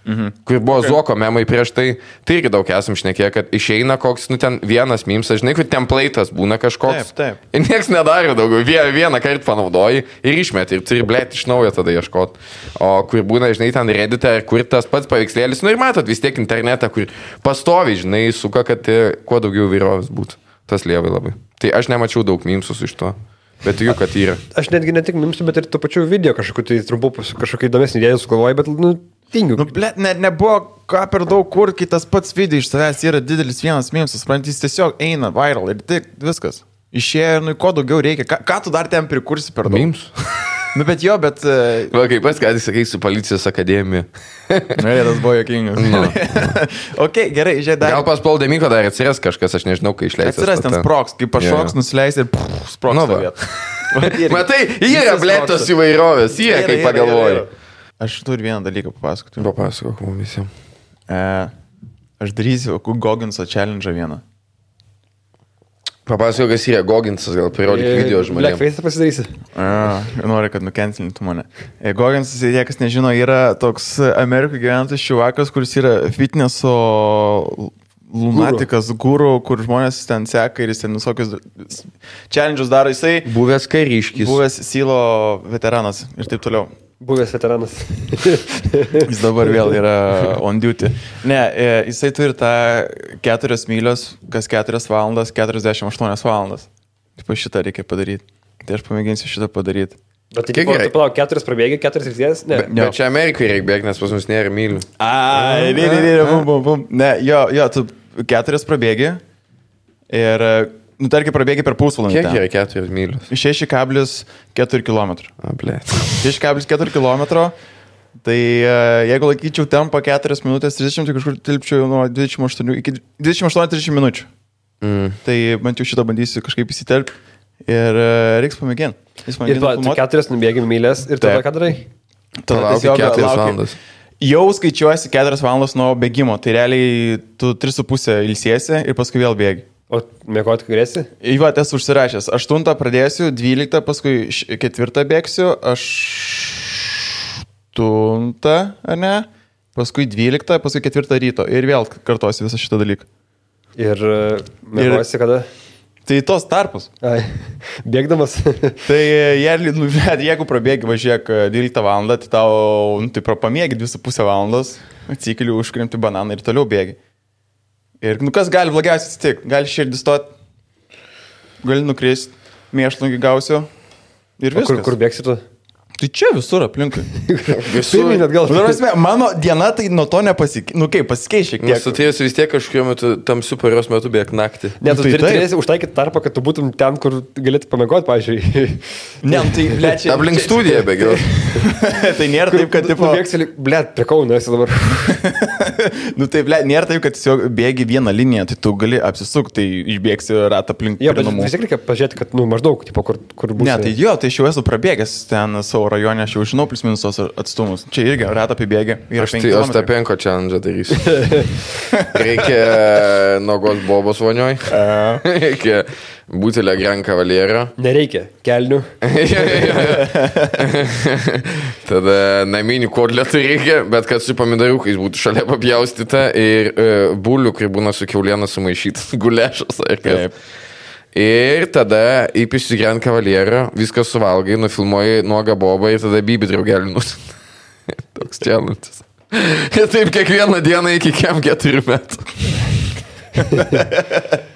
Mhm. Kur buvo okay. Zuoko memai prieš tai, tai irgi daug esam šnekėję, kad išeina koks, nu ten vienas memsas, žinai, kur template'as būna kažkoks. Taip, taip. Ir niekas nedaro daugiau, Vie- vieną kartą panaudoji ir išmeti ir turi blėt iš naujo tada ieškoti. O kur būna, žinai, ten redite, kur tas pats paveikslėlis, nu ir matot vis tiek internetą, kur pastovi, žinai, suka, kad e, kuo daugiau vyrovės būtų. Tas lievai labai. Tai aš nemačiau daug mimsus iš to, bet tikiu, kad yra. Aš netgi ne tik mimsų, bet ir tų pačių video kažkokiu tai trumpu, kažkokiu įdomesnį idėją sugalvoju, bet, nu, tingiu. Nu, ble, net nebuvo ką per daug kur, kai tas pats video iš savęs yra didelis vienas mėnesis, suprantate, jis tiesiog eina viral ir tik viskas. Išėjo nu ko daugiau reikia. Ką, ką tu dar ten prikursi per daug? Mims? Nu, bet jo, bet... Uh, Va, kaip pats, ką tik sakai, su policijos akademija. Na, tas buvo jokingas. Nu. ok, gerai, žiūrėk, dar. Gal pas Paul Demiko dar atsiras kažkas, aš nežinau, kai išleis. Atsiras ten sproks, kai pašoks, Jo. nusileis ir pff, sproks. Nu, va. Matai, yra blėtos įvairovės, yra, kai pagalvoji. Aš turiu vieną dalyką papasakoti. Papasakok mums visiems. E, aš darysiu Goginso challenge vieną. Papasakok, kas yra Goginsas, gal parodyk video žmonėms. Blackface pasidarysi. A, noriu, kad nukencelintų mane. E, Goginsas, jei kas nežino, yra toks Amerikoje gyvenantis šiuvakas, kuris yra fitneso lunatikas, gūrų, kur žmonės ten seka ir jis ten visokius challenge'us daro. Jisai Buvęs kariškis. buvęs Silo veteranas ir taip toliau. Buvęs veteranas. Jis dabar vėl yra on duty. Ne, e, jisai turi tą 4 mylios, kas 4 valandas, 48 valandas. Taip šitą reikia padaryti. Tai aš pamėginsiu šitą padaryti. Bet tai Kiek tu palauk, keturis prabėgi, keturis ryties? Ne. Bet, bet čia Amerikai reikia bėgti, nes pas mus nėra mylių. Ai, ne, ne, ne, bum, bum, bum. Ne, jo, jo, tu keturias prabėgi ir, nu, tarkim, prabėgi per pusvalandį. Kiek yra keturios mylios? 6,4 km. A, ble. 6,4 km. Tai e, jeigu laikyčiau tempą 4 minutės 30, tai kažkur tilpčiau nuo 28 iki 28-30 minučių. Mm. Tai bent jau šitą bandysiu kažkaip įsiterpti ir e, reiks pamėginti. Jis man Ir tu, tu keturis nubėgi mylės ir tada ką darai? Palauki keturias valandas. Jau skaičiuosi 4 valandas nuo bėgimo, tai realiai tu 3,5 ilsiesi ir paskui vėl bėgi. O mėgoti grėsi? Įva, esu užsirašęs. 8 pradėsiu, 12, paskui 4 bėgsiu, 8, ar ne? Paskui 12, paskui 4 ryto ir vėl kartuosiu visą šitą dalyką. Ir e, mėgosi kada? Tai tos tarpus. Ai, bėgdamas. Tai jei, nu, jeigu prabėgi važiuok 12 val. tai tau, nu, tai pamiegi 2,5 valandos, atsikeliu, užkrimti bananą ir toliau bėgi. Ir, nu, kas gali blogiausiai atsitikti? Gali širdį stot, gali nukristi, mėšlungį gausiu. Ir O viskas. kur, kur bėgsi tu? Tai čia visur aplinkui. Visur. Pirmyn atgal. Nu, prasme, mano diena tai nuo to nepasikeis. Nu kaip, pasikeis šiek Nes tiek. tiesi vis tiek kažkuriuo metu tamsiu paros metu bėg naktį. Ne, tu tai taip. turėsi užtaikyti tarpą, kad tu būtum ten, kur galėtum pamėgoti, pavyzdžiui. Ne, nu, tai blečia. Aplink studiją bėgiau. tai nėra taip, kad tipo... Bėgsi, blėt, prie Kauno esi dabar. Nu tai ble, nėra taip, kad tiesiog bėgi vieną liniją, tai tu gali apsisukti, tai išbėgsi ratą aplink Jo, bet vis tiek reikia pažiūrėti, kad, nu, maždaug, tipo, kur, kur bus. Ne, tai jo, tai aš jau esu prabėgęs ten savo rajone, aš jau žinau plus minus tos atstumus. Čia irgi ratą apibėgė. Aš tai kilometrai. Ostapenko challenge darysiu. Reikia nogos bobos vonioj. Reikia butelio Gran Cavaliero. Nereikia kelnių. Tada naminių kodletų reikia, bet kad su pomidoriukais būtų šalia papjaustyta ir e, bulių, kai būna su keuliena sumaišytas, gulešas. Taip. Ir tada įpisi Gran Cavaliero, viską suvalgai, nufilmuoji nuogą bobą ir tada bibi draugelį nusinti. Toks challenge. Ir taip kiekvieną dieną iki kem keturių metų.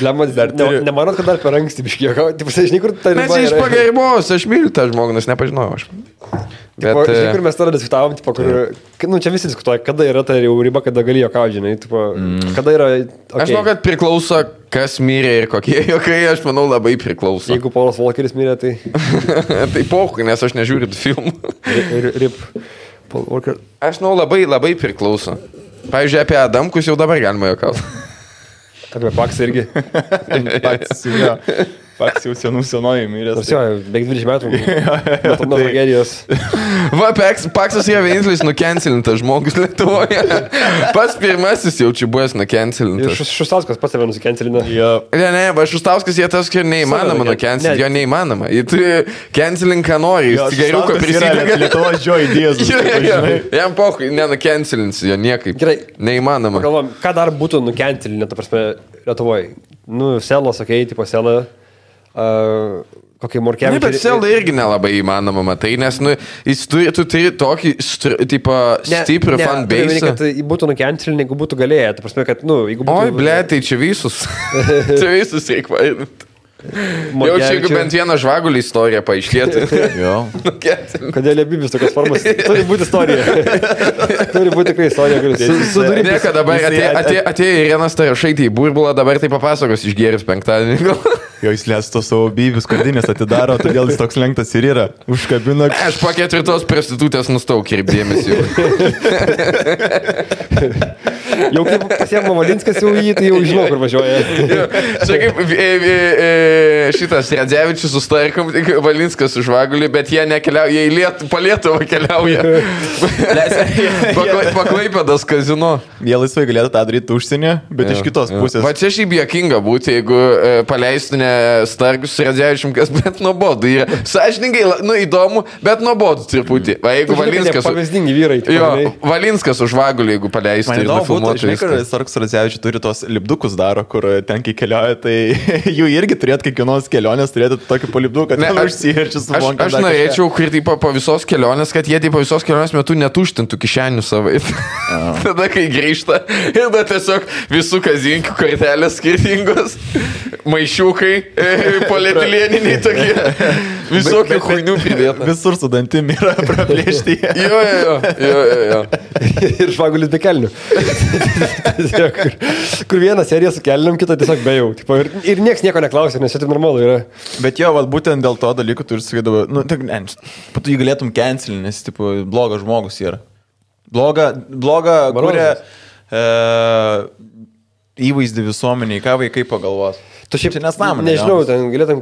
Blemas, Dar ne, turiu- nemanot, kad dar per anksti biškiai, tipo, žinai, kur ta Nes riba iš yra? pagerbos, aš myliu tą žmogų, nes nepažinau aš. Bet, Tipo, žinai, kur e, mes tada diskutavom, tipo, kur, kad, nu, čia visi diskutuoja, kada yra ta jau riba, kada gali juokauti, žinai, tipo, mm. kada yra... Okay. aš žinau, kad priklauso, kas mirė ir kokie jokai, aš manau, labai priklauso. Jeigu Paulas Volkeris mirė, tai... tai pohui, nes aš nežiūriu filmų. Rip. Paul Walker. Aš žinau, labai, labai priklauso. Pavyzdžiui, apie Adamkus jau dabar galima juokauti. Apie Paksą irgi. Pats jau, pats jau senų senoji miręs. Nors jo, beveik 20 metų. Nuo nuo tragedijos. Va, Peks, Paksas yra vienintelis nukencelintas žmogus Lietuvoje. Pats pirmasis jau čia buvęs nukencelintas. Šus- Šustauskas pats save nusikencelino. Jo. Ne, ne, va, Šustauskas jie tas, kad neįmanoma nukencelinti, jo neįmanoma. Jie turi cancelink, ką nori, Jo, jis Šustauskas yra prisideda. Lietuvos jo. žinai. Jam pohui, nenukencelinsi jo niekaip. Gerai. Neįmanoma. Pagalvom, ką dar būtų nukencelinę, ta prasme, Lietuvoje. Nu, selas, okei, okay, tipo selą. Uh, kokį Ne, morkelį. bet Selda irgi nelabai įmanoma, matai, nes nu, jis turi, tu turi tokį str, tipo, stiprų fan turiu omeny, base. kad jį būtų nukencelinę, jeigu būtų galėję. Ta prasme, kad, nu, jeigu būtų... Oi, ble, tai čia visus. čia visus reikia vardinti. Jau čia jeigu bent vieną žvagulį istoriją paaiškėtų. Kodėl abibis tokios formos? Turi būti istorija. Turi būti tikrai istorija, kuris su, sudarys. Ne, kad dabar atėjo, at- atėjo, atėjo Irenas Tarašaitį į burbulą, dabar tai papasakos išgėris penktadienį. Jo, jis lės to savo byvius kardinės atidaro, todėl jis toks lenktas ir yra. Užkabina. Aš po ketvirtos prostitutės nustau kirpdėmės jau. Jau kaip pasiemo Valinskas jau jį, tai jau žinau, kur važiuoja. Čia kaip e, e, e, šitas Radzevičius su Starkom, tik Valinskas su žvagulį, bet jie nekeliauja, jie į Lietuvą, po Lietuvą keliauja. Paklai- Paklaipėdas kazino. Jie laisvai galėtų tą daryti užsienį, bet iš kitos pusės. Va čia šiaip jokinga būtų, jeigu e, paleistų ne Starkus su Radzevičium, kas bet nuobodu. Yra sąžiningai, la- nu įdomu, bet nuobodu truputį. Va jeigu Valinskas... su- Pavyzdingi vyrai. Jo. Valinskas už žvagulį, jeigu paleistų ir nufilmuotų žinai, kur viską. Sarks Radzevičius turi tos lipdukus daro, kur ten kai keliauja, tai jų irgi turėtų kiekvienos kelionės turėti tokį polipduką, Ne, kad aš- užsiherčiu su Aš, aš norėčiau, kur taip po visos kelionės, kad jie taip po visos kelionės metu netuštintų kišenių savai. tada, kai grįžta, ir tada tiesiog visų kazinkių kortelės skirtingos, maišiukai, e, polietileniniai tokie, visokių huinių pridėta. Visur su dantim yra praplėšti. Jo, jo, jo, jo, jo, ir žvagulis be kelnių. Kur, kur vieną seriją su kelniam, kitą tiesiog be jau. Tipo, ir, ir niekas nieko neklausė, nes čia taip normalu yra. Bet jo, vat, būtent dėl to dalyko tu ir sakydavai, nu, tik, ne, po tu jį galėtum cancelinti, nes, tipo, blogas žmogus yra. Bloga, bloga, kuria e, įvaizdį visuomeniai, ką vaikai pagalvos. Tu šiaip Čia nesąmonė, Nežinau, gaunas. ten galėtum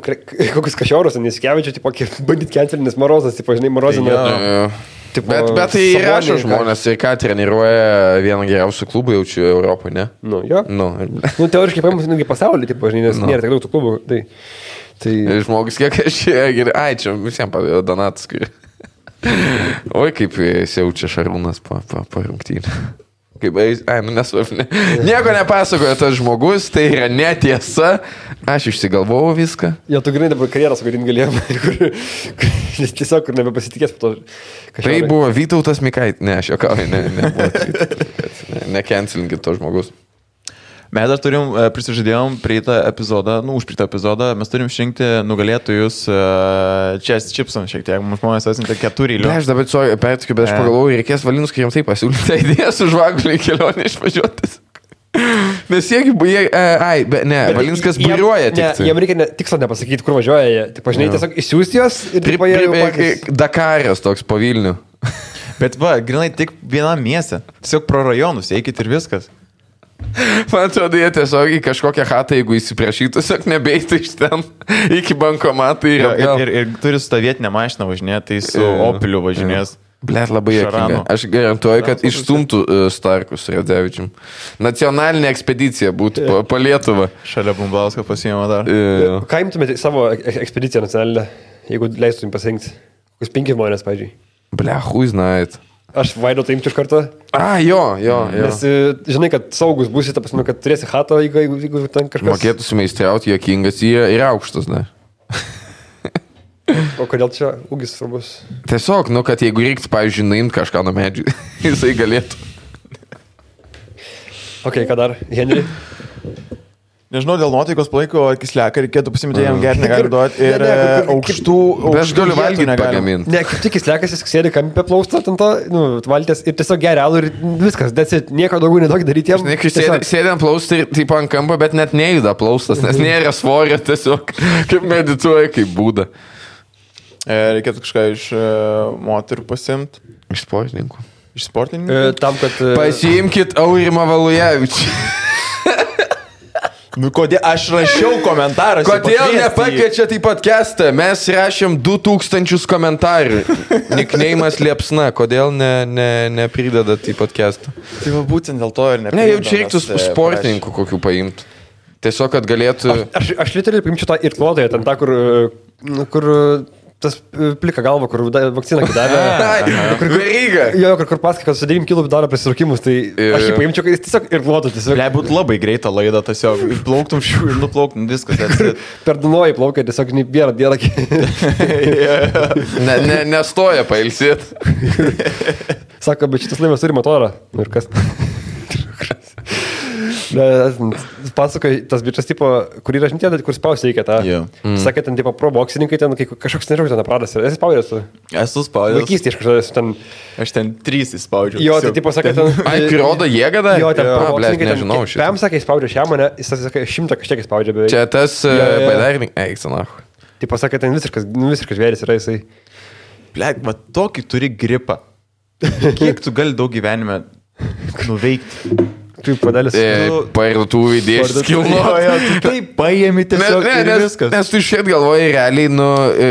kokius kašiorus, nesikevičiu, tipo, cancelinti, nes Marozas, tipo, žinai. Tai jo. Jo, jo. Tipo, Bet, bet tai rašo ką- žmonės ir ką treniruoja vieną geriausių klubų jaučiu Europoje, ne? Nu, jo. Nu, Nu, teoriškai paėmus netgi pasaulį, tipo, žinai, nes nėra tiek daug tų klubų. Tai, tai Žmogus, kiek aš čia geriau. Ai, čia visiems padėjo Donatas. Kur... Oi, kaip jaučia Šarūnas po, po, po rungtynių. Kaip, ai, nu nesvarbu. Ne. Nieko nepasakoja tas žmogus, tai yra netiesa. Aš išsigalvojau viską. jo, tu grinai dabar karjerą sugadinti galėjom, kur, kur, tiesiog, kur nebepasitikės po to. Tai Kašiorai. buvo Vytautas Mikait. Ne, aš jokauju, ne, ne. buvo Vytautas. Ne, necancelinkit to žmogus. Mes dar turim, e, prisižadėjom prieitą epizodą, nu, už prieitą epizodą, mes turim išrinkti nugalėtojus e, Chess Chipson šiek tiek, mums žmonės atsiuntė keturi Ne, aš dabar sorry, pertikiu, bet aš Ne. pagalvojau, reikės Valinskui jiems taip pasiūlyti tą idėją su žvaguliai kelionė išvažiuotis. Nes jiegi, jie, e, ai, be, ne, Bet Valinskas būriuoja Ne, tik. tai. jiem reikia ne, tikslo nepasakyti, kur važiuoja jie. Taip, žinai, tiesiog išsiųsti juos ir Pri, taip patys. Dakaras toks po Vilnių. Bet va, grinai tik vienam mieste. Tiesiog pro rajonus, eikit ir viskas. Man atrodo, jie tiesiog į kažkokią chatą, jeigu įsiprašytų, tiesiog nebeitų iš ten iki bankomato ir, Ir, ir, ir, turi vietinę mašiną važinėti, tai su Opeliu važinės. Blet, labai jokinga. Aš garantuoju, kad išstumtų uh, Starkus Radzevičium. Nacionalinė ekspedicija būtų po, po Lietuvą. Šalia Bumbausko pasiėmė dar. E, Ką imtumėte savo e- ekspediciją nacionalinę, jeigu leistum pasirinkti? Kokius penki žmonės, pavyzdžiui. Ble, hui znait. Aš vaido tai imčiau iš karto, A, jo, jo, jo. nes e, žinai, kad saugus būsi, ta prasme, kad turėsi hatą, jeigu, jeigu, jeigu ten kažkas... Mokėtų sumeistriauti, jokingas jie ir aukštas, ne? O kodėl čia ūgis svarbus? Tiesiog, nu, kad jeigu reiktų, pavyzdžiui, nuimti kažką nuo medžių, jisai galėtų. Ok, ką dar? Henry? Nežinau, dėl nuotaikos palaiko kisleką reikėtų pasimti jam gerti, negali duoti. Ir Ne, ne, aukštų... Aš galiu valgyti negalima. pagaminti. Ne, kaip tik jis lekas, jis sėdi kampė plaustą ant to, nu, valtės ir tiesiog geria alų ir viskas, desit, nieko daugiau nedaug daryti jam. Žinai, kai sėdi, ant plaustų ir taip ant kampo, bet net neįda plaustas, nes nėra svorio, tiesiog kaip medituoja, kaip būda. E, Reikėtų kažką iš e, moterų pasimti. Iš sportininkų. Iš sportininkų. E, tam, kad... e, Pasiimkit Aurimą Valujevičių. Nu, kodėl aš rašiau komentarą. Kodėl nepakviečia taip pat kestą? Mes rašėm 2000 komentarų. Nikneimas liepsna. Kodėl ne, ne, neprideda taip pat kestą? Tai va būtent dėl to ir ne. Ne, jau čia reiktų sportininkų kokių paimti. Tiesiog, kad galėtų... Aš, aš literaliai paimčiau tą ir klodoje, ten tą, kur, e, kur e, tas e, plika galva, kur vakciną davė. Kur veryga. Jo, kur, kur pasakai, kad su 9 kg daro prisirūkimus, tai aš jį paimčiau, kad jis tiesiog ir klodo, tiesiog Ble, būtų labai greita laida, tiesiog plauktum šių ir nuplauktum viskas. that's it. per Dunojį plaukia, tiesiog vieną dieną. Ne, ne, nestoja pailsėti. Sako, bet šitas laivas turi motorą. Nu ir kas? Ne, Pasakoja, tas bičias tipo, kur yra žinutė, kur spausti reikia tą. Jo. Mm. Sakė, ten tipo pro boksininkai, ten kažkoks nežinau, ten apradas yra. Esi spaudęs. Esu spaudęs. Vaikystėje aš kažkada esu ten. Aš ten trys įspaudžiau. Jo, tai tipo sakė, ten. Ai, kai rodo jėgą dar? Jo, ten Jo, pro boksininkai. nežinau. Pem sakė, spaudžia šią mane, jis sakė, šimtą kažkiek spaudžia beveik. Čia tas jo. baidarink. Eik, senach. Tai pasakė, ten visiškas, nu, visiškas žvėris yra jisai. Ble, va tokį turi gripą. Kiek tu gali daug gyvenime nuveikti? Kaip padelis. E, Nu, skilno. jo, tu taip paėmi Ne, tiesiog ne, ir nes, viskas. nes tu šiaip galvoji, realiai, nu, e,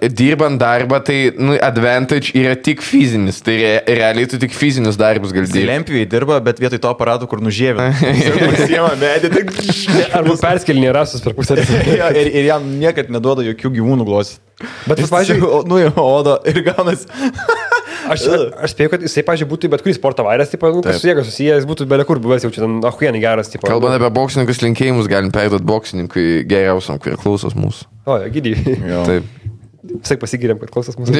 Bet- dirbant darbą, tai, nu, advantage yra tik fizinis. Tai re, realiai tu tik fizinius darbus gali dirbti. Zilempijoje dirba, bet vietoj to aparato, kur nužėvė. Pasiema medį, tik... Arba perskelinė rasus per pusę. Jo, ir, ir jam niekad neduoda jokių gyvūnų glosį. Bet, pavyzdžiui, nu jo, odo ir gaunasi. Aš, aš spėjau, kad jisai, pažiūrėjau, būtų bet kurį sporto vairės, tipo, nu, kas su jėga susijęs, jis būtų belia kur buvęs, jau čia ten, ahuienai geras, tipo. Kalbant apie boksininkus linkėjimus, galim perduoti boksininkui geriausiam, kurie klausos mūsų. O, gydy. Taip. Visai pasigiriam, kad klausos mūsų.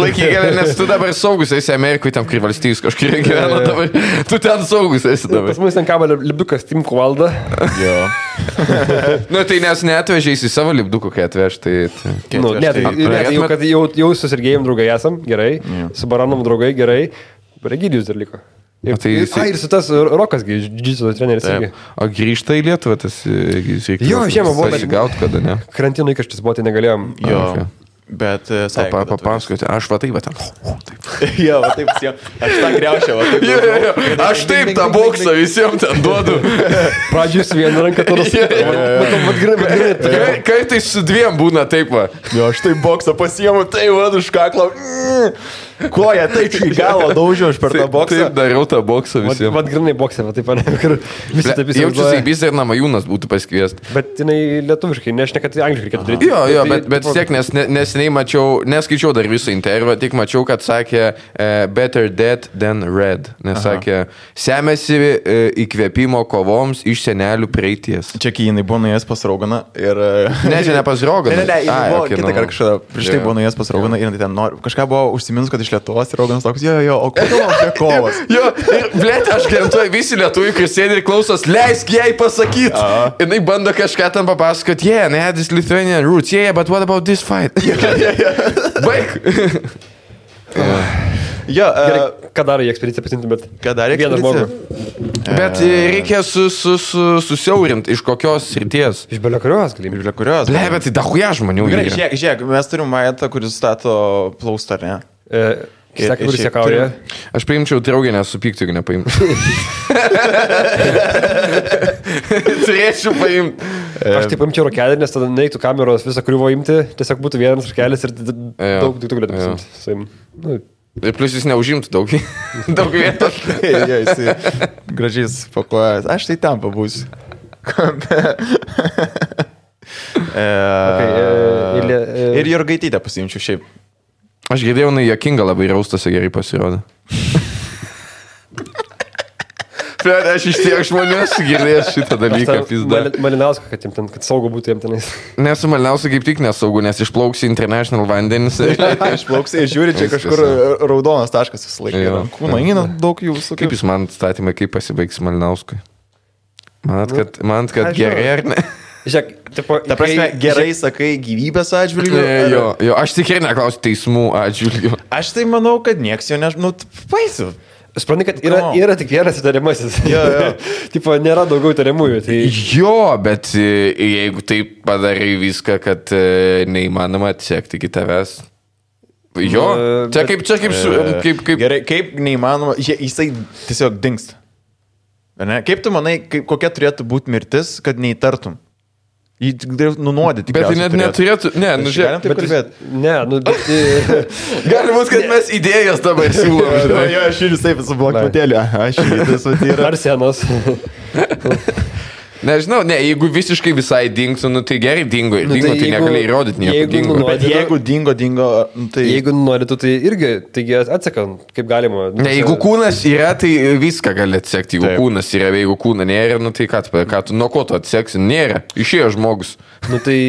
Laikyti gali, nes tu dabar saugus esi Amerikoje, tam kur valstijus kažkurie gyvena dabar. Tu ten saugus esi Pas dabar. mus ten kabo lipdukas Timko valda. Jo. Nu tai nes neatvežiai į savo lipduką, kai atveš, tai... tai. Nu, ne, tai, Ketvirčiai. ne, tai jau, jau, jau susirgėjom draugai esam, gerai. Jo. Su baranom draugai, gerai. Regidijus dar liko. Ir, tai jisai- ai, ir su tas Rokas, džitsu treneris irgi. O grįžta į Lietuvą, tas... Jo, žiemą buvo, bet- Pasigaut kada, ne? Karantino įkaštis buvo, tai negalėjom. Jo. Okay. Bet, e, sakė, Pa, kad papasakoti, aš va taip, va ten. atvažiuos. Jo, va taip, jo. aš tą greušiau, va taip. Jo, jo, jo. Aš taip tą boksą visiems ten duodu. Pradžiui su viena ranka tada Kar- Kartais su dviem būna taip, va. Jo, aš taip boksą pasiemu, tai va, už kaklą. Koja, taip į galvą daužiau aš per tą boksą. Taip dariau tą boksą visiems. vat grinai boksė, va taip, kur visi taip Jaučiuosi, įsivaizduoja. vis ir Namajūnas būtų pasikviesti. Bet jinai lietuviškai, nežinai, kad angliškai reikėtų daryti. Jo, jo, Tai- bet, vis tiek, nes ne- neseniai mačiau, neskaičiau dar visą intervą, tik mačiau, kad sakė uh, better dead than red. Nes Aha. sakė, semėsi uh, įkvėpimo kovoms iš senelių praeities. Čia kai jinai buvo nuėjęs pas Rauganą ir... Ne, čia ne pas Roganą. Ne, ne, ne, jinai buvo okei, kitą nu. kartą kažkada, prieš tai buvo nuėjęs pas Rauganą ir jinai ten nori, kažką buvo užsiminus, kad iš Lietuvos ir Rauganas toks, jo, jo, o kodėl apie kovas? Jo, ir, blėt, aš garantuoju, visi lietuviai, kurie sėdi ir klausos, leisk jai pasakyti. Jis bando kažką tam papasakoti, yeah, had this Lithuanian roots, yeah, but what about this fight? Baig. Jo, Gerai, uh, ką daro į ekspediciją pasimti, bet... ką darė Vieną ekspedicija? žmogų. Bet e, reikia su, su, su, susiaurinti, iš kokios srities. Iš belio kurios galim. Iš kurios? Ble, bet tai dahuja žmonių. Gerai, žiūrėk, žiūrėk, mes turim majetą, kuris stato plaustą, ar ne? E, Ir- ir kuris jėkauja. Aš paimčiau draugę, nesupykti, jeigu nepaimčiau. Turėčiau paimti. Aš taip paimčiau rokelį, nes tada neįtų kameros visą kriuvo imti, tiesiog būtų vienas rokelis ir daug daiktų galėtų Jo. pasimti. Ir plus jis neužimtų daug, daug vietos. jo, jis gražiai spakuojas. Aš tai tam pabūsiu. Okay, e, Ilė, e- Ir Jurgaitytę pasiimčiau šiaip. Aš girdėjau, jinai jokinga labai raustasi gerai pasirodė. Bet aš iš tiek žmonių girdėjęs šitą dalyką. pizda. Malinauską, kad, ten, kad saugu būtų jiem tenais. Nesu malniausia kaip tik nesaugu, nes išplauksiu international vandenis. Aš plauksiu ir žiūri, čia kažkur raudonas taškas visą laiką. Kūno eina daug jų visokių. Kaip jūs man statymai, kaip pasibaigs Malnauskui? Manat, kad, manat, kad gerai ar ne? Žiūrėk, tipo, Ta prasme, kai- gerai sakai gyvybės atžvilgiu. Ne, ar- jo, jo, aš tikrai neklausiu teismų atžvilgių. Aš tai manau, kad nieks jo nežinau. Nu, paisiu. Supranti, kad yra, yra tik vienas įtariamasis. Jo, jo. tipo, nėra daugiau įtariamųjų. Tai... Jo, bet e, jeigu taip padarai viską, kad e, neįmanoma atsekti iki tavęs. Jo, čia bet- kaip, čia kaip, su, kaip, kaip, Gerai, kaip neįmanoma, jisai tiesiog dinksta. Kaip tu manai, kaip, kokia turėtų būti mirtis, kad neįtartum? Jį nunuodyti. Bet tai net neturėtų, ne, nu žiūrėk. Galim taip kalbėti. Ne, nu, bet... Gali būti, kad mes idėjas dabar siūlom. Jo, aš ir taip su bloknotėliu. Aš šitas vat yra. Ar senos. Nežinau, ne, jeigu visiškai visai dingtų, nu tai gerai dingo. Nu, dingo, tai tai jeigu- negali įrodyti nieko. jeigu Dingo. nunuodė- Bet jeigu dingo, dingo, nu, tai... Jeigu norėtų, tai irgi, taigi atseka, kaip galima. Ne, jeigu kūnas yra, tai viską gali atsekti. Jeigu Taip. kūnas yra, jeigu kūna nėra, nu tai ką, tu- ką tu, nuo ko tu atseksi? Nėra. Išėjo žmogus. Nu tai...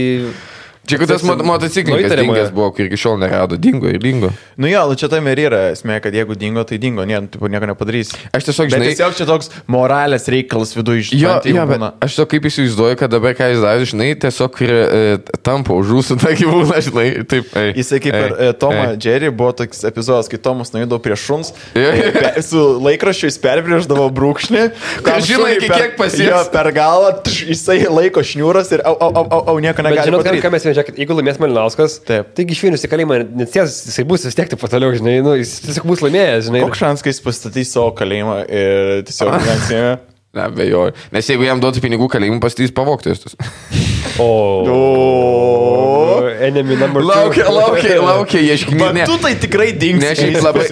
Čia kad tas mot motociklininkas įtariamojo. dingęs buvo, kur iki šiol nerado. Dingo ir dingo. Nu jo, nu čia tam ir yra esmė, kad jeigu dingo, tai dingo, ne, nu, tipo, nieko nepadarys. Aš tiesiog, Bet žinai, tiesiog čia toks moralės reikalas viduje iš Jo, jo, bet aš to kaip įsivaizduoju, kad dabar ką jis daro, žinai, tiesiog ir, e, tampa už jūsų tą gyvūną, žinai, taip. Ei, Jisai kaip ir ei, e, Tomą ei. Jerry buvo toks epizodas, kai Tomas nuėdavo prie šuns, Jo, jo. e, pe- su laikraščiu jis perbrėždavo brūkšnį, šuniui iki per- kiek pasieks. Jo, per galą, tš, jisai laiko šniūras ir au, au, au, au, au nieko Bet negali žinot, ką padaryti. mes žiūrėkime, jeigu laimės Malinauskas, Taip. taigi išvinius į kalėjimą, net ties, jisai bus vis tiek taip pat toliau, žinai, nu, jis tiesiog bus laimėjęs, žinai. Koks šansas, kai jis pastatys savo kalėjimą ir tiesiog neatsėmė? Nebejoju. Nes jeigu jam duotų pinigų kalėjimui, pastys pavoktis. O. Enemy number two. Laukia, laukia, laukia, ieškinį. Bet tu tai tikrai dings. Ne, šiaip labai-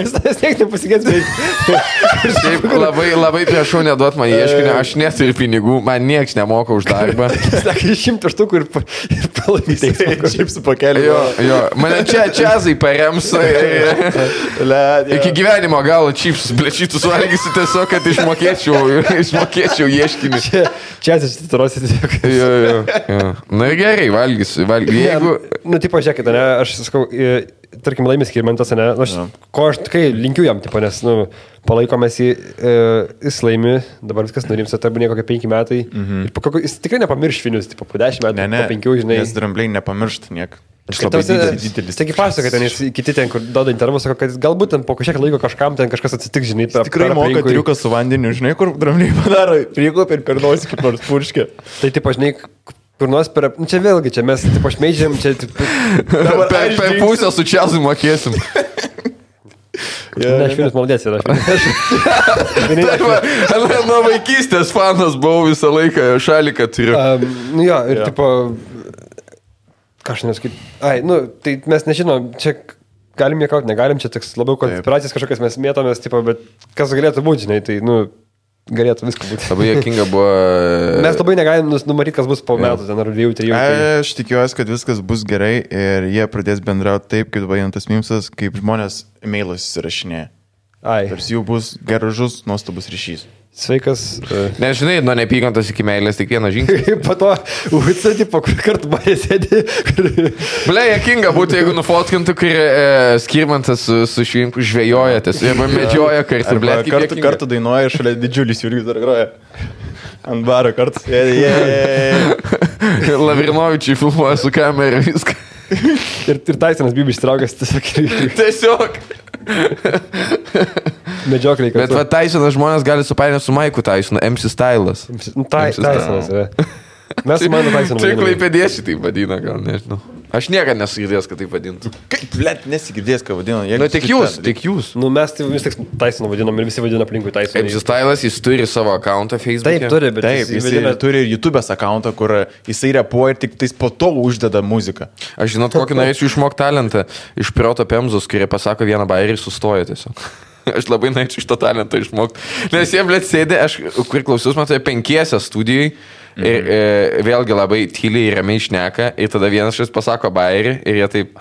vis tiek nepasigės, bet... Šiaip labai, labai prašau neduot man ieškinio, aš neturiu pinigų, man nieks nemoka už darbą. Sakai, šimtų štukų ir, ir teismą. Šiaip su pakeliu. Jo, jo, mane čia čiazai parems. Led, Iki gyvenimo galo čipsus, blečytus valgysiu tiesiog, kad išmokėčiau, išmokėčiau ieškinį. Čia, čia atsisitarosi tiesiog. Jo, jo, jo. Na ir gerai, valgysiu, valgysiu. Jeigu... Nu, tipo, žiūrėkit, ne, aš sakau, tarkim, laimės skirmantas, ne, nu, aš, ko aš tikrai linkiu jam, tipo, nes, nu, palaikomės jį, e, jis laimi, dabar viskas nurimsta, tai buvo kokie penki metai. Mhm. Ir po jis tikrai nepamirš finius, tipo, po dešimt metų, Ne, ne. po penkių, žinai. Nes drambliai nepamiršta niek. Aš labai didelis, didelis. Taigi pasakoja, kad ten kiti ten, kur duoda intervus, sako, kad galbūt ten po kažkiek laiko kažkam ten kažkas atsitiks, žinai, per Tikrai moka triuką su vandeniu, žinai, kur drambliai padaro, priego per per nosį kaip nors purškė. Tai, tipo, žinai, kur nors per... nu, Čia vėlgi, čia mes, tipo, šmeidžiam, čia... Dabar Per, aš per pusę su čiazu mokėsim. ne, aš vienas maldės yra. Taip, va, nuo vaikystės fanas buvau visą laiką, šaliką turiu. Um, nu jo, ir Jo. tipo, aš nesakyt, ai, nu, tai mes nežinom, čia galim jėkauti, negalim, čia toks labiau konspiracijas kažkokias mes mėtomės, tipo, bet kas galėtų būti, žinai, tai, nu, galėtų viską būti. Labai jokinga buvo. Mes labai negalim numatyti, kas bus po metų, ten ar dviejų, trijų. Tai... Aš tikiuosi, kad viskas bus gerai ir jie pradės bendrauti taip, kaip vadintas Mimsas, kaip žmonės e-mailus įsirašinėja. Ai, Tarsi jų bus gražus, nuostabus ryšys. Sveikas. Uh, Nežinai, nuo neapykantos iki meilės tik vieną žingsnį. po to, UC, tipo, kur kartu barė sėdi. Ble, jokinga būtų, jeigu nufotkintų, kai e, skirmantas su, su švimpu žvejoja, tiesiog arba medžioja kartu. Ble, kartu, kartu dainuoja šalia didžiulis Jurgis dar groja. Ant baro kartu. je, je, je. Lavrinovičiai filmuoja su kamera viską. Ir, ir Taisonas Bibis traukęs tiesiog Tiesiog. Medžiokliai. Bet va, Tysonas žmonės gali supainioti su Maiku Tysonu, MC Stylas. Tai, Taisonas yra. Mes su mano Taisonu. Tik klaipėdiečiai tai vadina, gal nežinau. Aš niekada nesu girdėjęs, kad taip vadintų. Kaip, blėt, nesigirdės, ką vadina. Na, tik tu jūs, ten- tik jūs. Nu, mes tai vis tik Taisoną vadinam ir visi vadina aplinkui Taisoną. MC Stylas, jis turi savo akantą Facebook'e. Taip, turi, bet Taip, jis jis vadina... turi ir YouTube'ės akantą, kur jisai repuoja ir tik tais po to uždeda muziką. Aš žinot, kokį norėčiau išmokti talentą iš Proto Pemzus, kurie pasako vieną bairį ir sustoja tiesiog. Aš labai norėčiau iš to talento išmokti. Nes jie, blėt, sėdė, aš, kur klausius, matai, penkiese studijai. Ir e, vėlgi labai tyliai ir ramiai išneka. Ir tada vienas šis pasako bairį ir jie taip...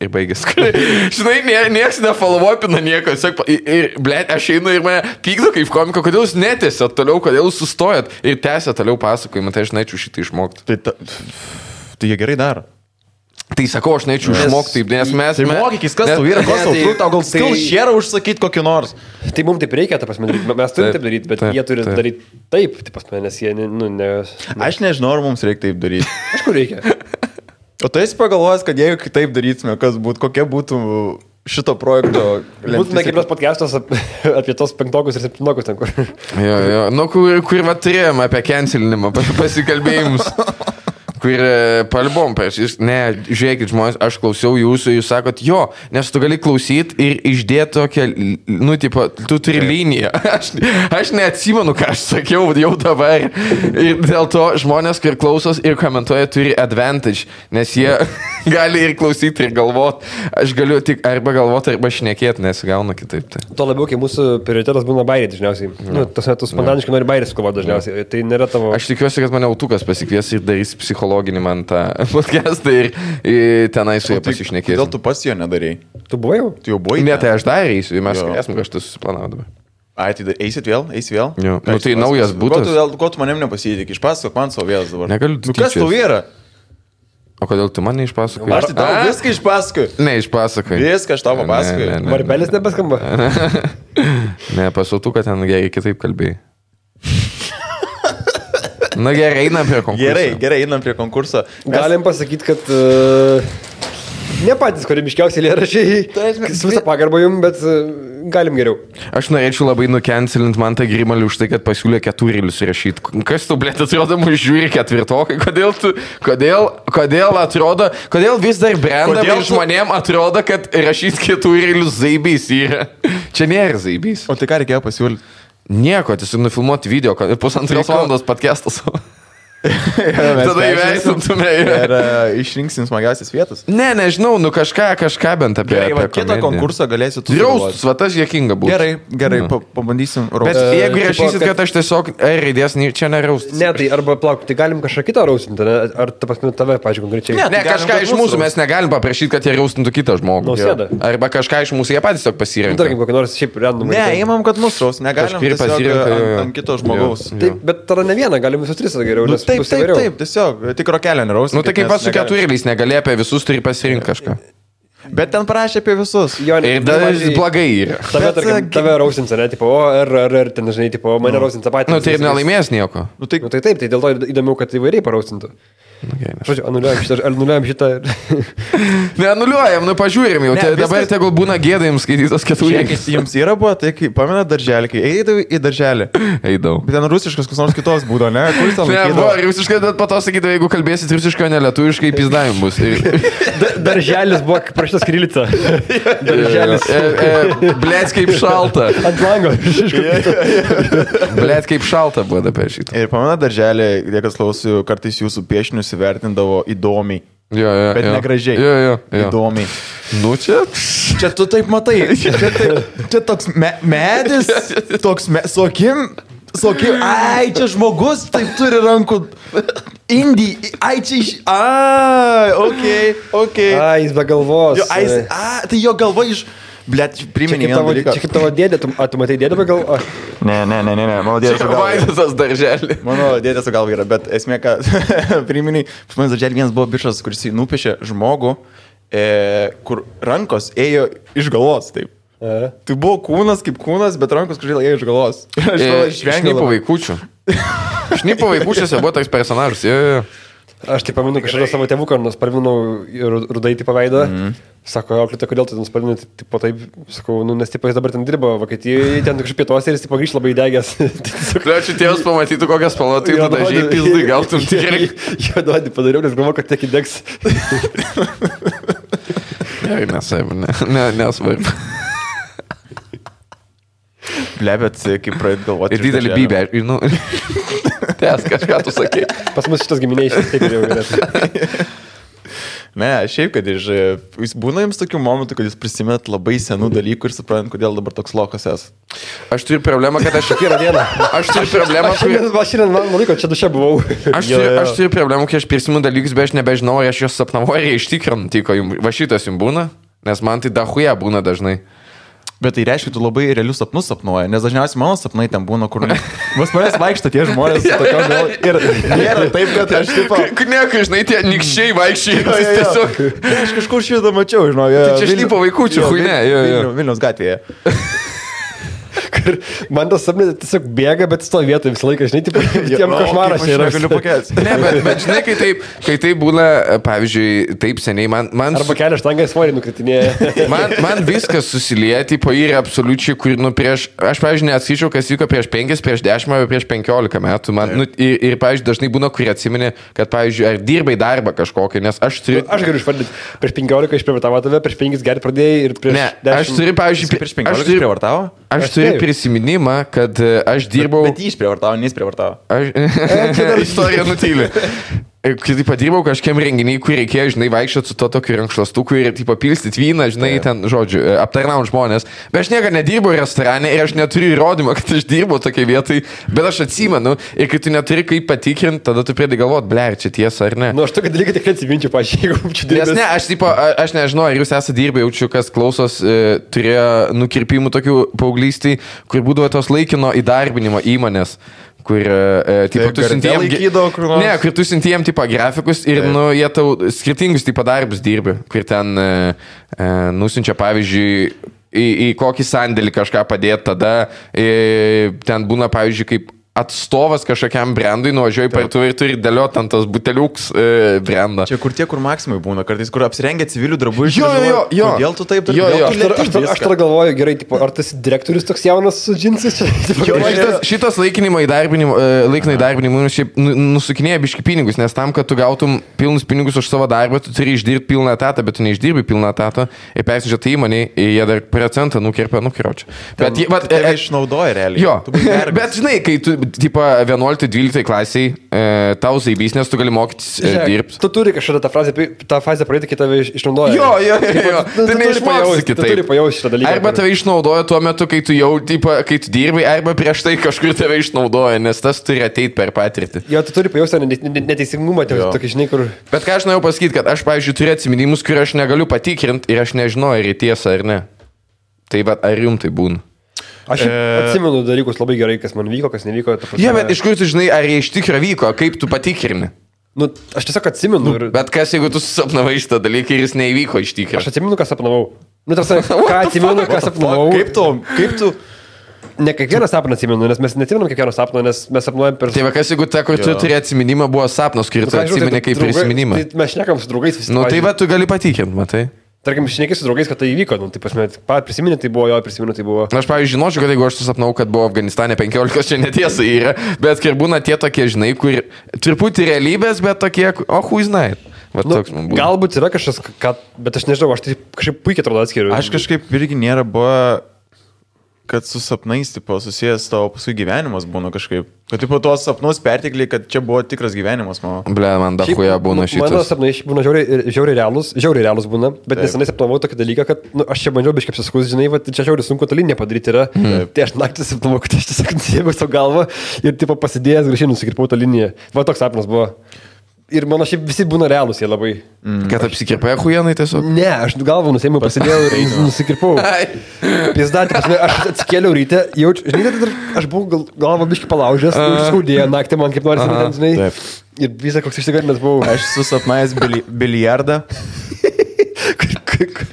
ir baigės. Žinai, nie, nieks nefolowopina nieko. Sak, ir, ble, aš einu ir mane pykdo kaip komiko, kodėl jūs netėsat toliau, kodėl jūs sustojat ir tęsėt toliau pasakojimą, tai aš norėčiau šitą išmokti. Tai, ta, tai jie gerai daro. Tai sakau, aš norėčiau išmokti taip, nes mes... Tai mokykis, kas tau yra, kas tau tai- tu, tau gal tai- skill share užsakyti kokį nors. Tai mums taip reikia, ta prasme, mes turime Taip, daryti, bet taip, jie turi taip. daryti taip, tai pas mane, nes jie, nu, ne... Aš nežinau, ar mums reikia taip daryti. Aišku, reikia. O tu esi pagalvojęs, kad jeigu kitaip darytume, kas būtų, kokia būtų šito projekto Būtume kaip tas podcastas ap- apie tos penktokus ir septintokus ten, kur. Jo, jo, nu kur, kur va turėjome apie cancelinimą, pas- pasikalbėjimus. Kur e, palbom ne, žiūrėkit žmonės, aš klausiau jūsų, jūs sakot, jo, nes tu gali klausyti ir išdėti tokią, nu, tipo, tu turi liniją. Aš, aš neatsimenu, ką aš sakiau jau dabar. Ir dėl to žmonės, kur klausos ir komentuoja, turi advantage, nes jie gali ir klausyti, ir galvoti. Aš galiu tik arba galvoti, arba šnekėti, nesigauna kitaip. Tai. Tuo labiau, kai mūsų prioritetas būna bairiai dažniausiai. Nu, tas metus spontaniškai nori bairiai sukovoti dažniausiai. Tai nėra tavo... Aš tikiuosi, kad mane autukas pasikvies ir darys psichologinį man tą podcastą ir, ir tenai su juo Kodėl pasišnekėsiu. tu pas jo nedarai? Tu buvai jau? Tu jau buvai? Ne, tai aš darysiu, mes Jo. galėsim kažkas susiplanavę dabar. Ai, tai eisit vėl? Eisi vėl? Jo. Ką Nu, tai naujas pasakos? butas. Ko tu, ko tu manim nepasitik? Išpasakok man savo vėlas dabar. Negaliu Nu, kas tau yra? O kodėl tu man neišpasakoji? Aš tai tau A? viską išpasakoju. Neišpasakoji. Viską aš tau Ne, papasakoju. ne, ne. Varpelis nebeskamba. Ne, pasautų, kad ten gerai kitaip kalbėjai. Na gerai, einam prie konkurso. Gerai, gerai, einam prie konkurso. Mes- Galim pasakyti, kad uh, ne patys kūrybiškiausi lėrašiai. Su visą pagarbą jums, bet uh, galim geriau. Aš norėčiau labai nukencelinti man tą grimalį už tai, kad pasiūlė keturėlius rašyti. Kas tu, blėt, atrodo, mus žiūri ketvirtokai? Kodėl tu, kodėl, kodėl atrodo, kodėl vis dar brandam Kodėl ir tu- žmonėm atrodo, kad rašyti keturėlius zaibys yra. Čia nėra zaibys. O tai ką reikėjo pasiūlyti? Nieko, tiesiog nufilmuoti video, kad- pusantros valandos podcastas. Tada įvertintume. Ir uh, išrinksim smagiausias vietas. Ne, nežinau, nu kažką, kažką bent apie. Gerai, apie kitą konkursą galėsi tu. Draustus, va tas jėkinga būtų. Gerai, gerai, Nu. pa, pabandysim. Bet raustus. jeigu rašysit, kad- kad aš tiesiog R raidės, čia neraustas. Ne, tai arba plauk, tai galim kažką kitą rausinti, ne? Ar ta pasme tave, pažiūrėjau, konkrečiai. Ne, Ne, tai kažką iš mūsų mūsų mes negalim paprašyti, kad jie raustintų kitą žmogų. Nausėdą. Arba kažką iš mūsų jie patys tiesiog Nu, pasirenka. tarkim, kokį nors šiaip random. Ne, įmam, kad mus raus, negalim tiesiog pasirenka, jo, ant, kito žmogaus. Taip, bet tada ne vieną, galim visus tris geriau. Nu, taip, taip, taip, tiesiog, tik rokelio neraus. Nu tai kaip pas su keturėliais, negali apie visus, turi pasirinkti kažką. Bet ten parašė apie visus. Jo, ne, Ir dar pavyzdžiui, blogai yra. Tave, Bet, tarkim, tave rausins, ne, tipo, o, ar, ar, ar, ten, žinai, tipo, mane rausins tą patį. Nu tai ir nelaimės nieko. Nu, tai, Nu, tai taip, tai dėl to įdomiau, kad įvairiai parausintų. Gerai, aš- Žodžiu, anuliuojam šitą, anuliuojam šitą. Neanuliuojam, nu pažiūrim jau. Ne, Ne, viskas- dabar tegul būna gėda jums skaitytos keturėliais. Žiūrėkit, jums yra buvo, tai kaip, pamena darželį, kai eidavai į darželį. Eidau. Bet ten rusiškas, kas nors kitos būdo, ne? Kuris ten Ne, buvo rusiškai, bet po to sakydavo, jeigu kalbėsit rusiškai, ne lietuviškai, pizdavim bus. Darželis buvo parašytas krylica. Darželis. E, e, Blėt kaip šalta. Ant lango. Blėt kaip šalta buvo apie šitą. Ir pamena darželį, tie, kas klauso, kartais jūsų piešinius įvertindavo įdomiai. Jo, jo, Bet jo. negražiai. Jo, jo, jo. Įdomiai. Nu čia. Čia tu taip matai. Čia, taip, čia toks me medis, toks me, sokim. Sokim, ai, čia žmogus taip turi rankų. Indį, ai, čia iš... Ai, okei, okei. A, jis be galvos. Jo, ai, jis- a, tai jo galva iš... Blet, Čia priminė kaip vieną tavo, dalyką. čia kaip tavo dėdė, tu, a, tu matai dėdę be galvo? Ne, ne, ne, ne, ne, mano dėdė galva. Vaidasas darželį. Mano dėdė su galva yra, bet esmė, ką priminė, pas manęs darželį vienas buvo bišas, kuris nupiešė žmogų, e, kur rankos ėjo iš galvos, taip. A. Tai buvo kūnas kaip kūnas, bet rankos kažkaip ėjo iš galvos. Aš to išvengiau. Šnipo labai. vaikučių. Šnipo vaikučiuose buvo toks personažas. Jo, jo. Aš tai pamenu, kažkada savo tėvuką nuspalvinau ru- rudai tipo veidą. Mm. Sako, auklėte, kodėl tu nuspalvinai, tai tipo taip, sakau, nu, nes tipo jis dabar ten dirba Vokietijoje, ten kažkaip pietuose ir jis tipo grįž labai degęs. Tai tiesiog- Kliuočiu tėvas pamatytų, kokią spalvą tai tada žiai pizdai, gal tu tikrai. Jo, duodi padariau, nes galvoju, kad tiek įdegs. Gerai, nesvarbu, ne, ne, nesvarbu. Ble, bet e, kaip pradėt galvoti. Ir didelį bybę. Nu, Tęs kažką tu sakai. Pas mus šitas giminiai šiek tiek jau galėtų. Ne, šiaip, kad iš... Jūs būna jums tokių momentų, kad jūs prisimet labai senų dalykų ir suprant, kodėl dabar toks lokas esate. Aš turiu problemą, kad aš Kiekvieną dieną. Aš turiu problemą, Aš kur... šiandien, aš šiandien man laiko, čia duše buvau. Aš turiu, aš turiu problemų, kai aš prisimenu dalykus, bet aš nebežinau, ar aš juos sapnavau, ar jie iš tikrųjų nutiko jums. Va šitas jums būna, nes man tai dahuja būna dažnai. Bet tai reiškia, tu labai realius sapnus sapnuoji, nes dažniausiai mano sapnai ten būna, kur... Vas manęs vaikšto tie žmonės su tokiom gal... Ir nėra taip, kad aš tipo... K- Ne, kai žinai, tie nikščiai vaikščiai, Jo, jo, jo. tiesiog... Aš kažkur šitą mačiau, žinau. Tai čia šlipo vaikučių, chuinia, jo, jo. Vilnius gatvėje. Man tas sapnas tiesiog bėga, bet stovi vietoje visą laiką, žinai, tipo, tiem košmaras yra. Galiu pakęsti. Ne, bet, bet žinai, kai taip, kai taip būna, pavyzdžiui, taip seniai, man, man, Arba kelią štangą svorį nukritinėja. man, man viskas susilieti, po yra absoliučiai, kur, nu, prieš, aš, pavyzdžiui, neatskaičiau, kas vyko prieš 5, prieš 10 arba prieš 15 metų. Man, nu, ir, ir, pavyzdžiui, dažnai būna, kurie atsiminė, kad, pavyzdžiui, ar dirbai darbą kažkokį, nes aš turiu... Aš galiu išvardinti, prieš 15 išprievartavo tave, prieš 5 gerti pradėjai ir prieš Ne, 10. aš turiu, pavyzdžiui, Prieš aš 15 turiu, prievartavo? Aš Aš turiu taip. prisiminimą, kad e, aš dirbau... Bet jį išprievartavo, nes prievartavo. Aš... Istorija nutylė. Kai tai padirbau kažkiam renginiai, kur reikėjo, žinai, vaikščioti su to tokiu rankšluostuku ir, tipo, pilstyti vyną, žinai, ten, žodžiu, aptarnaujant žmonės. Bet aš niekada nedirbau restorane ir aš neturiu įrodymą, kad aš dirbau tokiai vietai, bet aš atsimenu ir kai tu neturi kaip patikrinti, tada tu pradedi galvoti, ble, čia tiesa ar ne. Nu, aš tokį dalyką tikrai atsiminčiau, pažiūrėjau, jeigu čia Nes dirbęs. ne, aš, tipo, aš nežinau, ar jūs esate dirbę, jaučiu, kas klausos, e, turėjo nukirpimų tokių paauglystai, kur būdavo tos laikino įdarbinimo įmonės. Kur, e, tipo, Tai tu nors? Ne, kur tu siuntėjom, tipo, grafikus ir, Taip. nu, jie tau skirtingus, tipo, darbus dirbi. Kur ten e, e, nusinčia, pavyzdžiui, į, į kokį sandėlį kažką padėti, tada e, ten būna, pavyzdžiui, kaip atstovas kažkokiam brandui nuvažiuoji per tu ir turi dėlioti ant tos buteliuks e, brandą. Čia kur tie, kur maksimai būna, kartais kur apsirengia civilių drabužių. Jo, jo, jo, jo. Kodėl tu taip Jo, jo. Aš tar- Aš tar- aš tada galvoju, gerai, tipo, ar tas direktorius toks jaunas su džinsais čia? Jo, Šitas, šitas laikinimo įdarbinimo, e, laikino įdarbinimo šiaip nu- nusukinėja biški pinigus, nes tam, kad tu gautum pilnus pinigus už savo darbą, tu turi išdirbti pilną etatą, bet tu neišdirbi pilną etatą ir persižiūrėti įmonį, jie dar procentą nukirpia, nukirpia. Bet, jie- Tai e, išnaudoja realiai. Jo, Tu bet žinai, kai tu, tipo, 11-12 klasiai, e, tau zaibys, nes tu gali mokytis e, dirbti. Tu turi kažkada tą frazę, tą fazę praeiti, kai tave iš- išnaudoja. Jo, jo, jo, jo. tu- tu turi neišmoksi pajausti- Tu kitaip. turi pajausti šitą dalyką. Arba tave išnaudoja tuo metu, kai tu jau, tipo, kai tu dirbai, arba prieš tai kažkur tave išnaudoja, nes tas turi ateiti per patirtį. Jo, tu turi pajausti neteisingumą, tokį, žinai, kur... Bet ką aš norėjau pasakyti, kad aš, pavyzdžiui, turiu atsiminimus, kur aš negaliu patikrinti ir aš nežinau, ar jie tiesa ar ne. Tai va, ar jums tai būna? Aš e... atsimenu dalykus labai gerai, kas man vyko, kas nevyko. Jie, bet iš kur tu žinai, ar jie iš tikrųjų vyko, kaip tu patikrini? Nu, aš tiesiog atsimenu ir... Bet kas, jeigu tu susapnavai šitą dalyką ir jis neįvyko iš Aš tikrųjų? atsimenu, ką sapnavau. Nu, tarsi, ką atsimenu, ką sapnavau. Kaip tu, kaip tu, Ne kiekvieną sapną atsimenu, nes mes neatsimenam kiekvieno sapno, nes mes sapnuojam per... Tai va, kas, jeigu ta, kur tu turi atsiminimą, buvo sapnas, kurį Nu, tu aš žinau, atsimeni tai kaip prisiminimą. Tai mes šnekam su draugais visi. Nu, tai va, tu gali patikrinti, matai. Tarkim, šneki su draugais, kad tai įvyko, nu, tai pasme, pat prisiminė, tai buvo jo, prisimenu, tai buvo. Na, aš, pavyzdžiui, žinočiau, kad jeigu aš susapnau, kad buvo Afganistane 15, čia netiesa yra, bet kai būna tie tokie, žinai, kur truputį realybės, bet tokie, o hui žinai. Va, Nu, toks man buvo. galbūt yra kažkas, ką, bet aš nežinau, aš tai kažkaip puikiai atrodo atskiriu. aš kažkaip irgi nėra buvo, kad su sapnais, tipo, susijęs tavo paskui gyvenimas būna kažkaip. Kad, tipo, tuos sapnus pertikliai, kad čia buvo tikras gyvenimas mano. Ble, man da huja būna nu, Mano šitas. sapnai būna žiauriai, žiauriai realūs, žiauriai realūs būna, bet Taip. nesenai sapnavau tokį dalyką, kad nu, aš čia bandžiau biškai apsiskus, žinai, va, čia žiauriai sunku tą liniją padaryti yra. Mhm. Tai aš naktį sapnavau, kad aš tiesiog nusėmiau savo galvą ir tipo pasidėjęs gražiai nusikirpau tą liniją. Va toks sapnas buvo. Ir mano šiaip visi būna realūs jie labai. Kad apsikirpė huijanai tiesiog. Ne, aš galvą nusėmiau, pasidėjau ir nusikirpau. Ai. Pizda, prasme, aš atsikėliau ryte, jaučiu, žinai, kad aš buvau gal, galvą biškai palaužęs, uh. skaudėjo naktį man kaip nors, ten, žinai. Taip. Ir visą koks išsigarinęs buvau. Aš susapnais bili, biliardą.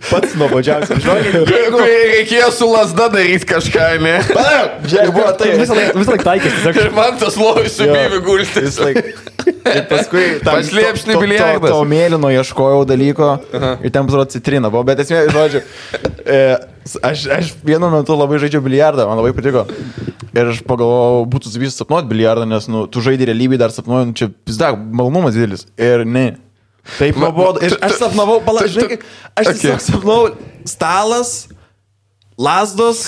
Pats nuobodžiausias. Žinokit, Jeigu reikėjo su lasda daryti kažką, ne? Buvo tai. Visą laiką laik. Ir man tas lovai su byvi gultis. Ir paskui to- biliardas. To, mėlyno ieškojau dalyko ir ten pasirodo citrina buvo, bet esmė, žodžiu, e, aš, aš vienu metu labai žaidžiau biliardą, man labai patiko. Ir aš pagalvojau, būtų vis sapnuoti biliardą, nes nu, tu žaidži realybėje dar sapnuoju, nu, čia pizda, malonumas didelis. Ir ne. Taip nuobodu. Ir aš sapnavau, tu- palauk, žinai, tu- kaip- aš Okay. sapnavau stalas, lasdos,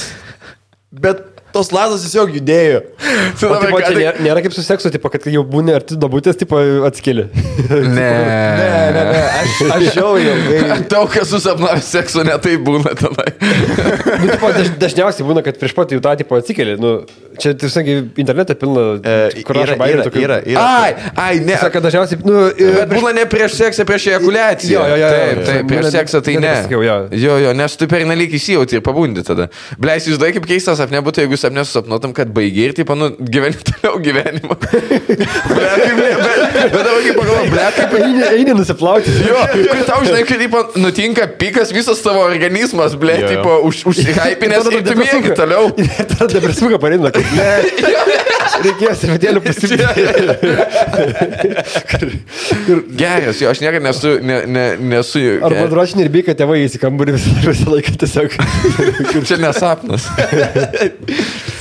bet tos lazdos tiesiog judėjo. O tipo, čia nėra, nėra kaip su seksu, tipo, kad jau būni arti dabutės, tipo, atskili. Ne. Ne, ne, ne, aš, aš jau ilgai. Daug kas susapnavęs seksu netai būna tenai. nu, tipo, daž, dažniausiai būna, kad prieš pat jau tą, tipo, atsikeli. Nu, čia, tiesiog, internete pilna, E, kur bairių yra, tokių. yra, yra. Ai, ai, ne. Sako, dažniausiai, nu, Bet būna ne prieš seksą, prieš ejakuliaciją. Jo, jo, jo. Taip, taip, prieš seksą tai ne. jo. Jo, jo, nes tu per nelik įsijauti ir pabundi tada. Bleis, jūs daug kaip keistas sapne būtų, jeigu sapne susapnuotum, kad baigi ir, tipo, nu, gyveni toliau gyvenimą. Ble, ble, bet, dabar kaip pagalvoju, ble, kaip Eini, eini nusiplauti. Jo, kur tau žinai, kai tipo, nutinka pikas, visas tavo organizmas, ble, tipo, už, užsihypinęs ir tu mėgi toliau. Ir tada depresuką pareina, kad ne, reikėjo servetėlių pasimti. Geras, jo, aš niekada nesu, ne, ne, nesu. Arba drošinį ir byka tėvai įsikamburį visą, laiką tiesiog. Čia nesapnas.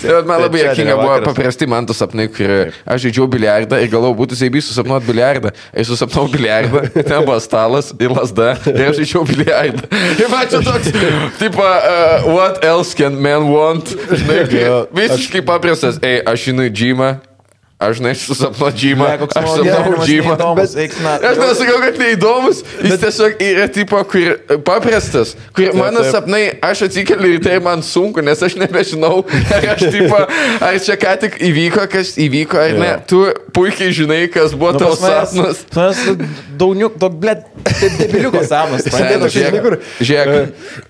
Bet man labai Čia jokinga buvo paprasti man tu sapnai, kur aš žaidžiau biliardą ir galvojau, būtų seibys susapnuot biliardą. Aš susapnau biliardą, ten buvo stalas ir lasda ir aš žaidžiau biliardą. Ir man čia toks, tipo, uh, what else can man want? Žinai, visiškai paprastas, ei, aš žinau Dima Aš žinai, susapnuot džymą. Ne, koks Aš gyvenimas džymą. neįdomus, na. Aš nesakau, kad neįdomus, jis bet... tiesiog yra tipo, kur paprastas, kur mano taip. sapnai, aš atsikeliu ir tai man sunku, nes aš nebežinau, ar aš tipo, ar čia ką tik įvyko, kas įvyko, ar ne. Tu puikiai žinai, kas buvo Nu, tavo sapnas. manęs Dauniuk, daug, blėt, debiliuko sapnas. Žiūrėk, kur- žiūrėk,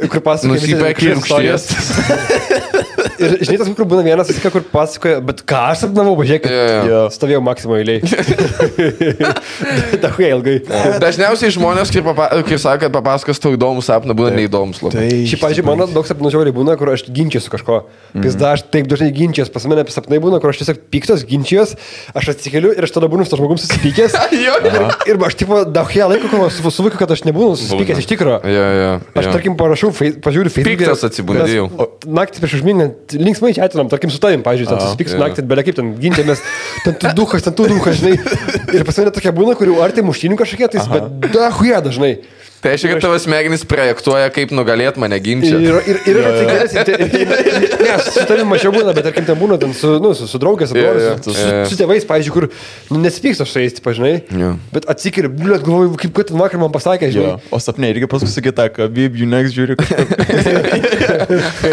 E, Kur pasakoja. nusipirk rūkšties. Ir žinai, tas, kur būna vienas, kur pasakoja, bet ką aš sapnavau, pažiūrėk, Jo, jo. Stovėjau Maksimo eiliai. Dahuja ilgai. Dažniausiai žmonės, kai, papa, kai sako, kad papasakos tau įdomų sapną, būna neįdomus. Tai Šiaip, pažiūrėjau, mano daug sapnų žiauriai būna, kur aš ginčiu su kažko. Mhm. Vis dar aš taip dažnai ginčiuos, pas mane apie sapnai būna, kur aš tiesiog piktas ginčiuos, aš atsikeliu ir aš tada būnu su to žmogum susipykęs. Ir, ir aš tipo dahuja laiko, kol aš su- suvokiu, kad aš nebūnu susipykęs iš tikro. Jo, jo. Aš, jo. tarkim, parašau, fei- pažiūriu Facebook. Piktas atsibundi jau. Naktį prieš užmingant, linksmai čia atinam, tarkim, su tavim, pažiūrėjau, ten susipyks jo. naktį, belia kaip ten ginčiamės, ten tu duhas, ten tu duhas, žinai. Ir pas mane tokia būna, kurių ar tai muštinių kažkokie, tai bet dahuja dažnai. Tai reiškia, kad tavo smegenys projektuoja, kaip nugalėt mane Ir, ginčia. ir, ir, ir yra tai geresnis. Ne, su tavim mažiau būna, bet tarkim, ten būna ten su, nu, su, su draugės, su, su, su, su tėvais, pavyzdžiui, kur nu, nesipyksta su jais, pažinai. Jo. Bet atsikiri, bliuot, galvoju, kaip kad ten vakar man pasakė, žinai. o sapnė irgi paskui sakė tą, kad Bib, you next žiūri.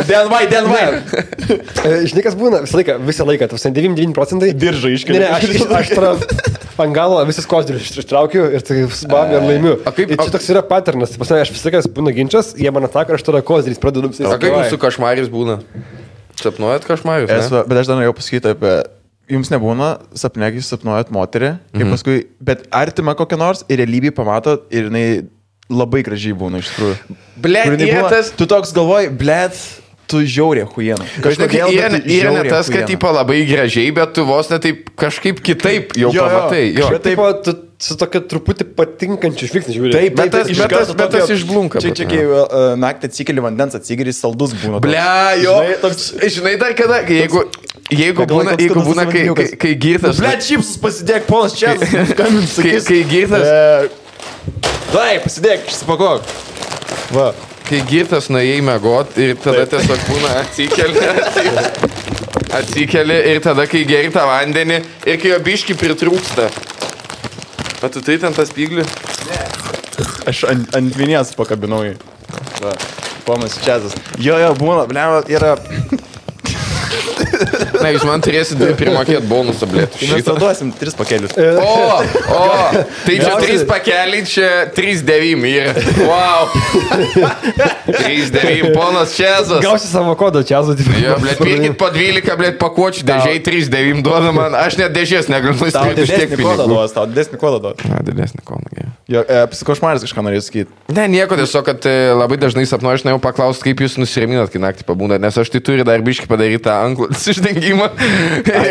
Denvai, denvai. E, Žinai, kas būna visą laiką, visą laiką, tas 99 procentai. Diržą iškeli. Ne, ne, aš, aš, aš tada ant galo visas kozirius ištraukiu ir tai bam ir laimiu. A kaip- Ir čia toks yra paternas, tai pas mane aš visą laiką būna ginčas, jie man atsako aš tada kozirius pradedu. O kaip jūsų košmaris būna? Sapnuojat košmarius? Esu, bet aš dar norėjau pasakyti apie... Jums nebūna sapne, kai jūs sapnuojat moterį, Mhm. ir paskui, bet artima kokią nors ir realybėje pamatot ir jinai labai gražiai būna iš tikrųjų. Ble, Kur jinai yra būna- tas- Tu toks galvoji, blėt, tu žiaurė huiena. Kažkokia yra, ne tas, kad tipo labai gražiai, bet tu vos ne taip kažkaip kitaip jau Jo, jo. pamatai. Jo. Bet taip tu su tokia truputį patinkančiu žvilgsniu žiūri. Taip, Bet tas- iš bet tas- bet tas išblunka, Čia, čia kai uh, naktį atsikeli vandens, atsigeri saldus būna. Ble, jo. Žinai, toks... Žinai dar kada, jeigu, jeigu būna, jeigu būna, kai, kai, kai girtas. Ble, čipsus pasidėk, ponas čia, Kai, kai girtas, Taip, pasidėk, išsipakok. Va. Kai girtas nuėjai mėgot ir tada tiesiog būna atsikeli, atsikeli ir tada, kai geri tą vandenį ir kai jo biški pritrūksta. O tu tai ten tas spyglių? Aš ant, ant vinies pakabinau jį. Va. Ponas Čiazas. Jo, jo, būna, ble, yra. Na, jūs man turėsit primokėti bonusą, blė. Tai mes tada duosim tris pakelius. O, o, tai čia trys pakeliai, čia 3-9 yra. Wow. 3-9, ponas Čezas. Gausi savo kodą čia, Azu. Jo, blėt, pirkit po 12, blėt, pakuočių dėžiai 3-9 duoda man. Aš net dėžės negaliu nusipirkti už tiek kodą pinigų. tau didesnį kodą duos. Na, didesnį gerai. Jo, e, psikošmaris kažką norėjau sakyti. Ne, nieko, tiesiog, kad e, labai dažnai sapnuoju, aš norėjau paklausti, kaip jūs nusiraminat, kai naktį pabūnat, nes aš tai turiu dar biški padaryti tą anklų uždengimą.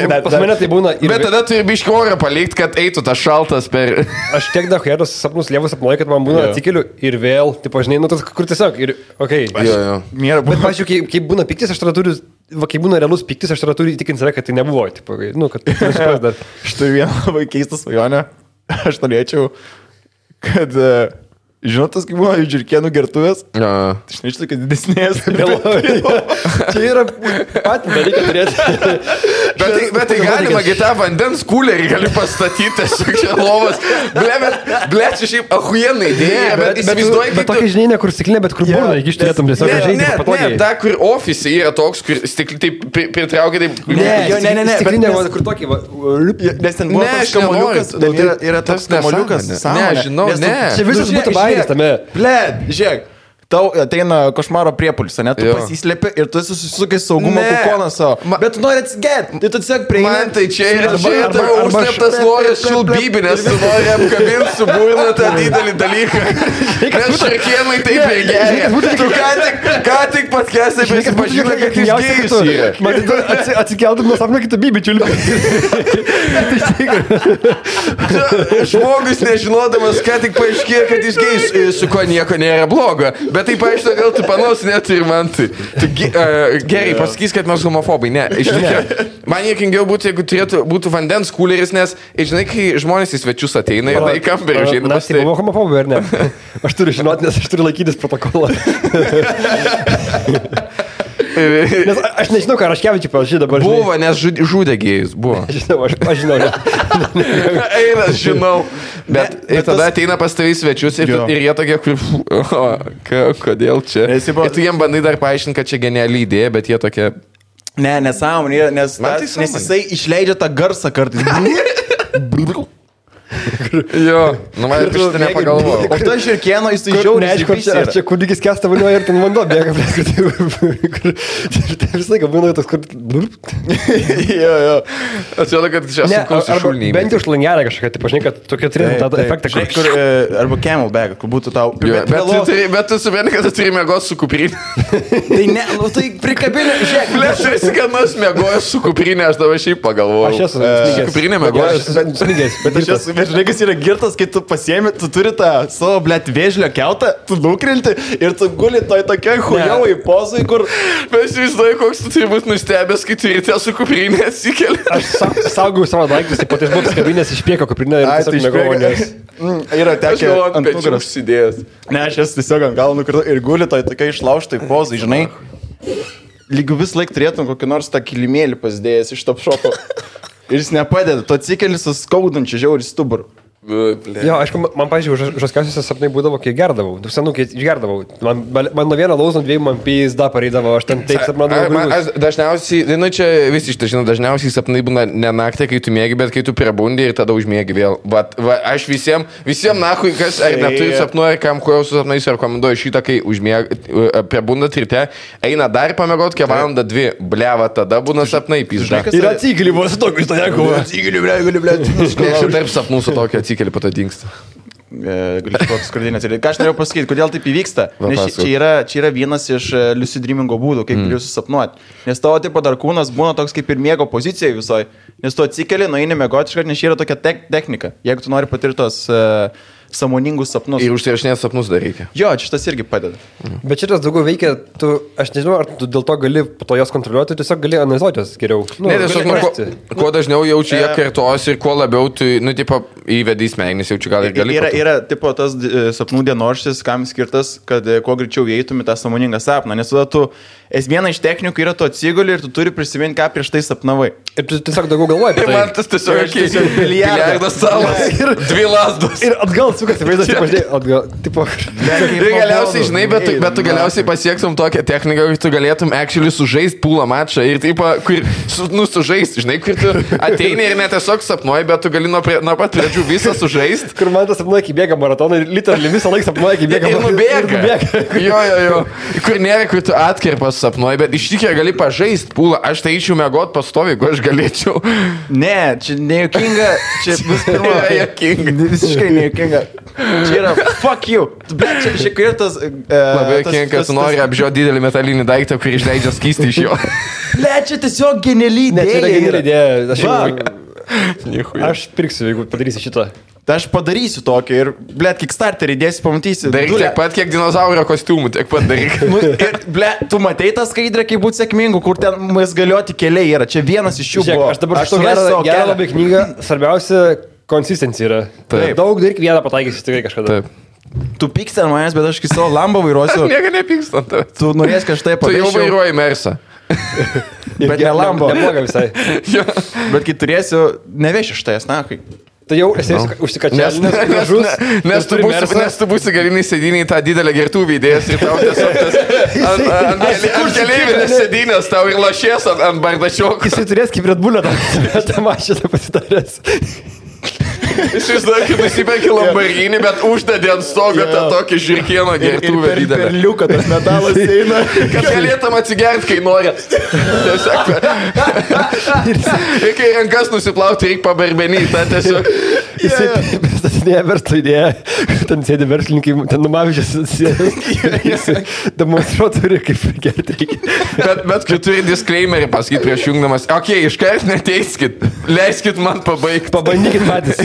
dar- Pas mane tai būna ir... Bet tada turi biški orą palikti, kad eitų tas šaltas per... Aš tiek daug heros sapnus lievus sapnuoju, kad man būna Jo. atsikeliu ir vėl, tipo, žinai, nu tas, kur tiesiog, ir, okei. Okay. Jo. Mėra, Bet, pažiūrėjau, kai, kai būna piktis, aš tada turiu, va, kai būna realus piktis, aš tada turiu įtikinti save, kad tai nebuvo, tipo, nu, kad nesupras dar. Aš turiu vieną labai keistą svajonę. Aš norėčiau, kad uh, Žinot, tas kaip buvo žiūrkėnų gertuvės? Ja. Žinai, iš tokios didesnės. Čia yra pat dalykai turėti. Bet tai, bet tai galima, gi tą vandens kulerį gali pastatyti, tiesiog čia lovas. Ble, bet, ble, čia šiaip ahuienai idėja, bet, bet įsivaizduoji, Bet kaip tokia žinia, ne kur stiklinė, bet kur burna, iki išturėtum tiesiog žaisti ne, ne, ta, kur ofise yra toks, kur stikli taip pri- pritraukia, taip... Ne, ne, ne, ne, bet Stiklinė, kur tokį, Nes ten buvo tas Nu, ten yra, tai- yra tas tas kamoliukas. nesąmonė. Ne, žinau, ne. Čia visas Nu, būtų žiūrėk. tame. Ble, žiūrėk. Tau ateina košmaro priepulis, ne? Tu pasislėpi ir tu susisukai saugumo kukoną savo. Ma- Bet tu nori atsigerti. Tai tu tiesiog prieini. Man tai čia yra arba- tavo užslėptas noras šilbybinės, tu nori apkabinti su būna tą didelį dalyką. Nes šarkienai taip ir geria. Tu ką tik, ką tik patkesai prisipažinai, kad jis gėjus yra. Man tai tu atsi- atsikeltum nuo sapno kitą bibičių. Žmogus nežinodamas, ką tik paaiškėjo, kad jis gėjus, su kuo nieko nėra blogo. Bet tai paaiškina, gal tu panos net ir man tai. Tu uh, gerai pasakys, kad mes homofobai. Ne, iš tikrųjų. Man jokingiau būtų, jeigu turėtų, būtų vandens kuleris, nes, žinai, kai žmonės į svečius ateina ir į kambarį užeina Na, pas tai buvo homofobai ar ne? Aš turiu žinoti, nes aš turiu laikytis protokolą. Nes aš nežinau, ką Raškevičiai panašiai dabar. žinai. Buvo, nes žud- žudė gėjus, buvo. Žinau, aš, aš žinau. Eina, žinau. Bet, Ne, ir bet tada tas- ateina pas tavai svečius ir, Jo. ir jie tokie, kur... O, ka, kodėl čia? Buvo- Ir tu jiem bandai dar paaiškinti, kad čia geniali idėja, bet jie tokie... Ne, nesąmonė, nes, tai nes jisai išleidžia tą garsą kartais. Jo, nu man ir šitą nepagalvojau. O ta žirkieno jis tai žiauriai Neaišku, ar čia, ar čia kūdikis kesta vanioja ir ten vanduo bėga. prie kur- Tai visą laiką būna toks, kur... jo, jo. Atsiprašau, kad čia Ne, sunku šulniai. bent jau šlangelę kažkokią, tai pažinai, kad tokia turėtų tą efektą, Žinai, kur... e, arba camelback, kur būtų tau. Jo, bet, vėlo- tu, bet tu supranti, kad tu turi mėgoti su kuprinė. Tai ne, nu tai prikabinė, žiūrėk. Ble, aš esi kanas mėgojęs su kuprinė, aš dabar šiaip pagalvojau. Aš esu E. Kuprinė bet Bet aš esu, žinai, kas yra girtas, kai tu pasiemi, tu turi tą savo, blėt, vėžlio keutą, tu nukrinti ir tu guli toj tokioj hujovai pozai, kur... Aš įsivaizduoju, koks tu turi būti nustebęs, kai turi ryte su kuprinė atsikeli. Aš sa- saugau savo daiktus, tai po tais buvau skabinės iš prieko kuprinę ir Ai, tiesiog tai mėgau, nes... Mm, Yra Aš tekę ant pečių užsidėjęs. Ne, aš esu tiesiog ant galo nukritau ir guli toj tokioj išlauštai pozai, žinai. Lygių vis laik turėtum kokį nors tą kilimėlį pasidėjęs iš top šopo. Ir jis nepadeda, tu atsikeli su skaudančiu žiauriu stuburu. Jo, aišku, man, pažiūrėjau, žaskiausiuose sapnai būdavo, kai gerdavau. Tu senu, kai išgerdavau. Man, man nuo vieno lausno dviejų man pizda pareidavo, aš ten taip sapnuodavau. man- aš Dažniausiai, nu čia visi šitą žino, dažniausiai sapnai būna ne naktį, kai tu mėgi, bet kai tu prebundi ir tada užmėgi vėl. Vat, va, aš visiems, visiems nahui, kas ar neturi Tai- sapnų, ar kam kuo su sapnais rekomenduoju šitą, kai užmėgi, prebundat ryte, eina dar pamėgoti, kiek valandą dvi, bleva, tada būna sapnai pizda. Ir atsikeli, buvo su tokiu stojaku. Atsikeli, ble, gali, ble. Aš tarp sapnų su tokia atsikeli, po to dinksta. Koks skurdinės. Ką aš norėjau pasakyti, kodėl taip įvyksta? Nes čia, yra, čia yra vienas iš e, lucid dreamingo būdų, kaip mm. jūs susapnuot. Nes tavo tipo dar kūnas būna toks kaip ir miego pozicijoje visoje. Nes tu atsikeli, nueini iškart, nes čia yra tokia tek technika. Jeigu tu nori patirti tos uh, samoningus sapnus. Ir užsirašinės sapnus dar reikia. Jo, čia šitas irgi padeda. Bet šitas daugiau veikia, tu, aš nežinau, ar tu dėl to gali po to jos kontroliuoti, tiesiog gali analizuoti jos geriau. Nu, Ne, tiesiog, nu, kuo, kuo dažniau jaučiu jie E. kartos ir kuo labiau tu, nu, tipo, įvedi į smegenis, jaučiu gal ir gali. Yra, yra tipo tas e, sapnų dienoraštis, kam skirtas, kad e, kuo greičiau įeitum į tą samoningą sapną. Nes tada tu, es viena iš technikų yra tu atsiguli ir tu turi prisiminti, ką prieš tai sapnavai. Ir tu tiesiog daugiau galvoji apie Ir tai. man tas tiesiog Ir aš biliardą. biliardas salas. Ir dvi lasdos. Ir atgal sukasi vaizdas, tipo, žinai, atgal, tipo, Ir galiausiai, žinai, bet tu, bet tu galiausiai pasiektum tokią techniką, kad tu galėtum actually sužaisti pūlą mačą ir taip, kur, su, nu, sužaisti, žinai, kur tu ateini ir net tiesiog sapnuoji, bet tu gali nuo, prie, nuo pat pradžių visą sužaisti. kur man tas sapnuoja, kai bėga maratoną ir literally visą laiką sapnuoja, kai bėga Ir nubėga. nubėga. Jo, jo, jo. Kur nėra, kur tu atkerpas sapnuoji, bet iš tikrųjų gali pažaisti pūlą. Aš tai eičiau mėgot pastovi, jeigu aš galėčiau. Ne, čia nejuokinga, čia vis pirma. Yra juokinga. Visiškai nejuokinga. Čia yra fuck you. Bet čia šiek tiek tas... Uh, Labai jokinga, kad tu nori apžiūrėti didelį metalinį daiktą, kurį išleidžia skystį iš jo. Ne, čia tiesiog geniali Ne, čia yra idėja. Aš, aš pirksiu, jeigu padarysi šitą. Tai aš padarysiu tokį ir, blėt, kickstarterį dėsi, pamatysi. Daryk Dule. tiek pat, kiek dinozaurio kostiumų, tiek pat daryk. Nu, ir, ble, tu matei tą skaidrę, kaip būti sėkmingu, kur ten mes galioti keliai yra. Čia vienas iš jų Žiūrėk, buvo. aš dabar aš surasiu gerą, savo gerą kelią. labai knygą. Svarbiausia, konsistencija yra. Taip. Daug daryk vieną pataikysi tikrai kažkada. Taip. Tu pyksti ant manęs, bet aš kai savo lambą vairuosiu, Nieko nepyksta ant tavęs. tu norės kažtai Tu jau padaryti. vairuoji mersą. Bet ne lambo. Nebloga visai. Bet kai turėsiu, nevešiu štais, na, kai. Tai jau esi Nes, užsikačiavęs, nes, nes, nes, tu būsi, nes tu būsi galiniai sėdiniai tą didelę gertuvį įdėjęs ir tau tiesiog tas ant, ant, ant, keleivinės sėdinės tau ir lašės ant, ant bardačioko. Jisai turės kaip Red Bullą tą mašiną pasidaręs. Kaip nusiperki lambarginį, bet uždedi ant stogo tą tokį žirkieną gertuvę per liuką tas metalas eina. Kad galėtum atsigerti, kai nori. Tiesiog. Ir kai rankas nusiplauti, reikia pabarbenyti. tą Tiesiog. Jisai pristatinėja verslo idėją, ten sėdi verslininkai, ten numavyžės, jisai demonstruotų turi, kaip gerti reikia. Bet, bet kai turi disclaimerį pasakyti prieš jungdamas, okei, okay, iškart neteiskit, leiskit man pabaigti. Pabandykit patys.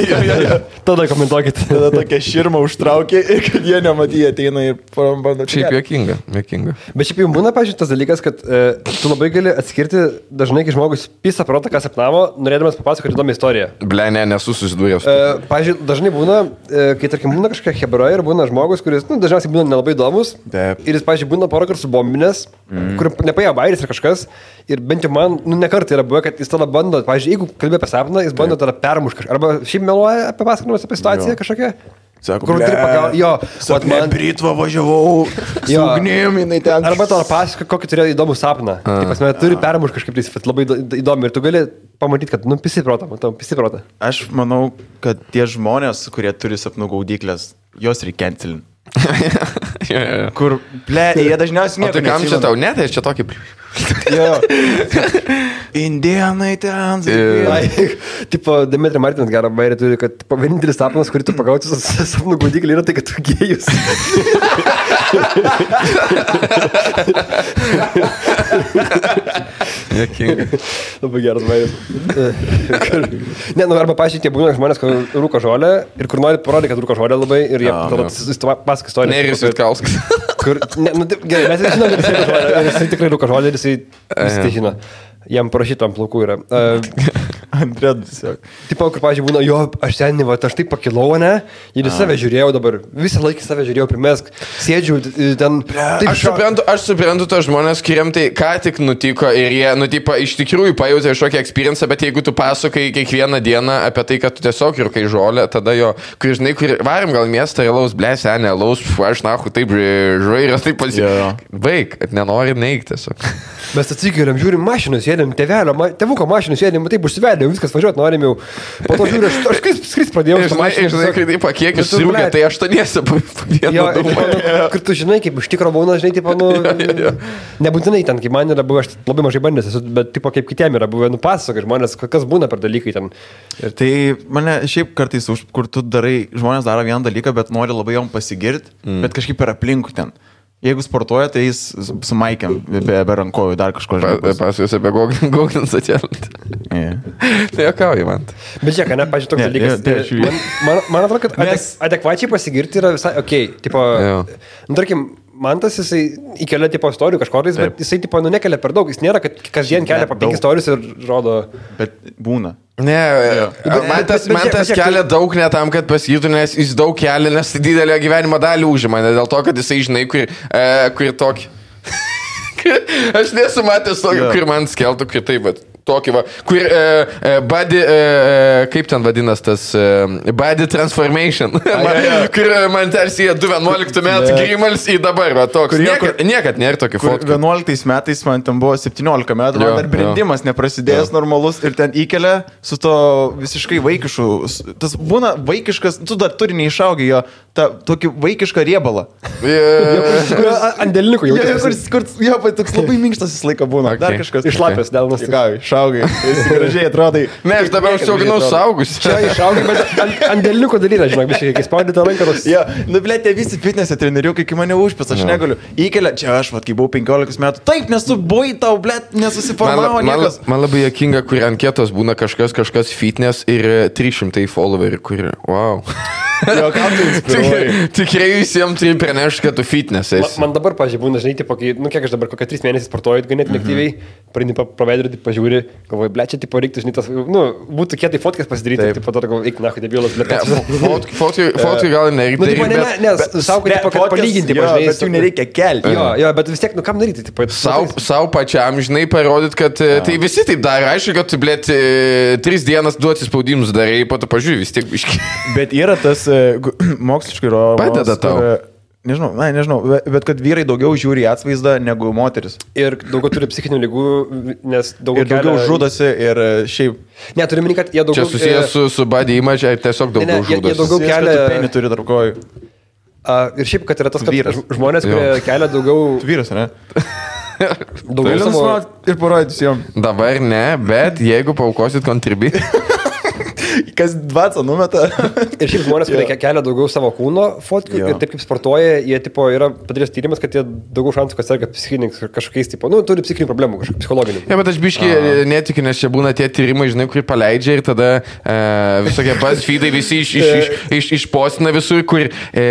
Tada komentuokit. Tada tokia širma užtraukė ir kad jie nematė, ateina ir bando Šiaip jokinga, jokinga. Bet šiaip jau būna, pažiūrėjau, tas dalykas, kad e, tu labai gali atskirti dažnai, kai žmogus pisa protą, ką sapnavo, norėdamas papasakoti įdomią istoriją. Ble, ne, nesu susidūręs. E, pavyzdžiui, dažnai būna, e, kai tarkim būna kažkokia hebra ir būna žmogus, kuris, nu, dažniausiai būna nelabai įdomus. Taip. Ir jis, pavyzdžiui, būna porą kartų subombinės, mm. kur nepaėjo bairis ar kažkas. Ir bent jau man, nu, ne kartą yra buvę, kad jis tada bando, pavyzdžiui, jeigu kalbė apie sapną, jis bando tada permušti kažką. Arba šiaip meluoja apie pasakojimus apie situaciją Jo. kažkokią. Sako, kur turi pagauti. Jo, vat man. Britva važiavau, Jo. ugnim, jinai ten. Arba tau pasako, kokį turėjo įdomų sapną. Taip, prasme, turi permušti kažkaip, tai vat labai įdo- įdomu. Ir tu gali pamatyti, kad, nu, pisi protą, matau, pisi protą. Aš manau, kad tie žmonės, kurie turi sapnų gaudyklės, jos reikia cancelinti. Ja, ja, ja. Kur, ble, jie dažniausiai O nieko tai kam čia tau? Ne, tai aš čia tokį... Jo. Indienai ten. Ir- Tai, tipo, Dimitri Martinas gerą bairį turi, kad vienintelis sapnas, kurį tu pagauti su sapnų gaudyklį, yra tai, kad tu gėjus. Labai geras bairis. ne, nu, arba, pažiūrėjau, tie būna žmonės, kur rūko žolę ir kur nori parodyti, kad rūko žolę labai ir jie Jo, tada jo. pasako istoriją. Nerijus kur- Vitkauskas. Kur, ne, nu, gerai, mes žinome, kad ir jisai tikrai žolę ir jisai, jisai tai žino. Jam parašytų ant plaukų yra. Uh, Andrėd, tiesiog. Tipo, kur, pažiūrėjau, būna, jo, aš ten, va, aš taip pakilau, ne? Ir į save žiūrėjau dabar, visą laiką į save žiūrėjau, primesk, sėdžiu ten. Taip, Aš suprantu, aš suprantu tos žmonės, kuriam tai ką tik nutiko ir jie, nu, tipo, iš tikrųjų pajutė kažkokį experience, bet jeigu tu pasakai kiekvieną dieną apie tai, kad tu tiesiog ir kai žolė, tada jo, kur žinai, kur varim gal miestą ir laus, ble, senė, laus, aš nahu, taip, žvairas, taip pasi... Jo, jo. Baig, kad nenori neikti tiesiog. Mes atsikėlėm, žiūrim mašiną, sėdėm, tėvelio, ma, tėvuko mašiną sėdėm, taip užsivedėm, viskas važiuoti norim jau. Po to žiūriu, aš, aš skris, skris pradėjau. Žinai, žinai, kai taip, kiek Ir jis tu, rūkė, blet, tai dūmą. tipo, nu, kur tu žinai, kaip iš tikrųjų būna, žinai, tipo, nu, nebūtinai ten, kaip man yra buvę, aš labai mažai bandęs, esu, bet tipo, kaip kitiem yra buvę, nu, pasakoja žmonės, kas būna per dalykai ten. Ir Tai mane šiaip kartais, už, kur tu darai, žmonės daro vieną dalyką, bet nori labai jom pasigirti, mm. bet kažkaip per aplinkų ten. Jeigu sportuoja, tai jis su Maikiam, be, be rankojų, dar kažko žinai. Pasakosiu apie Gauginsą atėlantį. Yeah. Tai jokauju man. Bet žiūrėk, ne, pažiūrėjau, toks dalykas. tai man, man, man atrodo, kad adek, Mes- adekvačiai pasigirti yra visai, okei, okay, tipo, nu, tarkim, man tas jisai įkelia tipo istorijų kažkokiais, bet jisai tipo, nu, nekelia per daug, jis nėra, kad kasdien kelia po penkis istorijus ir rodo. Bet būna. Ne, man tas, bet- man bet- tas bet- kelia daug ne tam, kad pasakytų, nes jis daug kelia, nes didelę gyvenimo dalį užima, ne dėl to, kad jisai žinai, kur, e, kur tokį. Aš nesu matęs tokio, Jo. kur man skeltų, kur taip, bet tokį va, kur e, e, body, e, e, kaip ten vadinas tas, e, body transformation, man, kur e, man tarsi jie 211 metų Ne. grimals į dabar, va toks. Kur Niekad, niekad nėra tokių Kur fotkų. 11 metais man ten buvo 17 metų, Jo, man dar brendimas neprasidėjęs normalus ir ten įkelia su to visiškai vaikišku. s- Tas būna vaikiškas, tu dar turi neišaugę jo, tą tokį vaikišką riebalą. Ant dėlininkų jau. Jo, jo, kur, kur, jo, toks labai minkštas visą laiką būna. Dar Okay. kažkas. Išlapęs delnas. Ką, išaugai, esi gražiai atrodai. Ne, aš dabar užsiauginau saugus. Čia išaugai, bet ant, ant dėlininkų dalyką, žinok, biškai, kai spaudai tą ranką, toks. Jo, nu, blė, tie visi fitnesė treneriukai, kai mane užpės, aš negaliu. Įkelia, čia aš, va, kai buvau 15 metų. Taip, nes tu buvai tau, blė, Man, nesusiformavo man, niekas. man labai jokinga, kur anketos būna kažkas, kažkas fitness ir e, 300 followerių, kur, wow. Jo, kam tu inspiruoji? Tik- Tikrai visiems turi pranešti, kad tu fitness esi. man dabar, pažiūrėjau, būna, žinai, tipo, kai, nu kiek aš dabar, kokią tris mėnesius sportuoju ganėtinai aktyviai, praeini praveidrį, pažiūri, galvoju, ble, čia, tipo, reiktų, žinai, tas, nu, būtų kietai fotkės pasidaryti, Taip. taip, po to, galvoju, eik, na, debilas, ble, Ne, ką. fot- Fotkai gal nereikia. Nu, tipo, ne, ne, bet- ne, savo, kad, tipo, kad Fotkas, palyginti, jo, pažiūrėjau. Bet jų nereikia kelti. Jo, jo, bet vis tiek, nu, kam daryti, tipo, Sau, sau pačiam, žinai, parodyt, kad ja. tai visi taip daro. Aišku, kad tu, blėt, e, tris dienas duoti spaudimus darai, po to pažiūrėjai vis tiek biški. Bet yra tas e, moksliškai rodomas. Padeda tau. kur, e, Nežinau, na, nežinau, be- bet kad vyrai daugiau žiūri į atvaizdą negu moteris. Ir daugiau turi psichinių lygų, nes daugiau, Ir daugiau žudosi ir e, šiaip. Ne, turiu minį, kad jie daugiau... Čia susijęs su, su body image, tiesiog Ne, ne, daugiau jie- jie žudosi. daugiau- kelia- penį turi tarp kojų. Ir šiaip, kad yra tas, kad Vyras. žmonės, Jo. kurie kelia daugiau... Tu vyras, ne? daugiau savo... ir parodyti jom. Dabar ne, bet jeigu paukosit kontribį. Kas 20 numeta. Ir šiaip žmonės, kurie kelia daugiau savo kūno fotkių Jo. ir taip kaip sportuoja, jie tipo yra padaręs tyrimas, kad jie daugiau šansų, kad serga psichiniais kažkokiais, tipo, nu, turi psichinių problemų, kažkokių psichologinių. Ja, bet aš biškai netikiu, nes čia būna tie tyrimai, žinai, kur paleidžia ir tada e, visokie BuzzFeedai visi iš, iš, iš, iš, išpostina visur, kur e,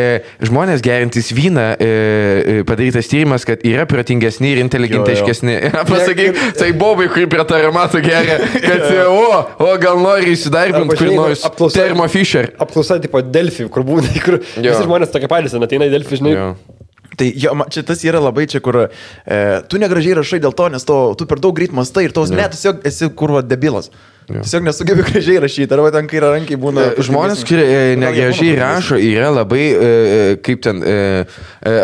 žmonės gerintis vyną, e, e, padarytas tyrimas, kad yra protingesni ir inteligentiškesni. Pasakyk, tai bobai, kur prie taromato geria, kad o, o gal nori įsidarbinti kur nors. apklausa- Termo Fisher. Apklausa, tipo, Delfi, kur būna, kur Jo. visi žmonės tokie patys, ateina į Delfi, žinai. Jo. Tai jo, čia tas yra labai čia, kur e, tu negražiai rašai dėl to, nes to, tu per daug greit mastai ir tos net tiesiog esi kurva debilas. Jo. Tiesiog nesugebi gražiai rašyti, arba ten kairė rankiai būna. E, Žmonės, kurie e, negražiai rašo, yra labai, e, e, kaip ten, e,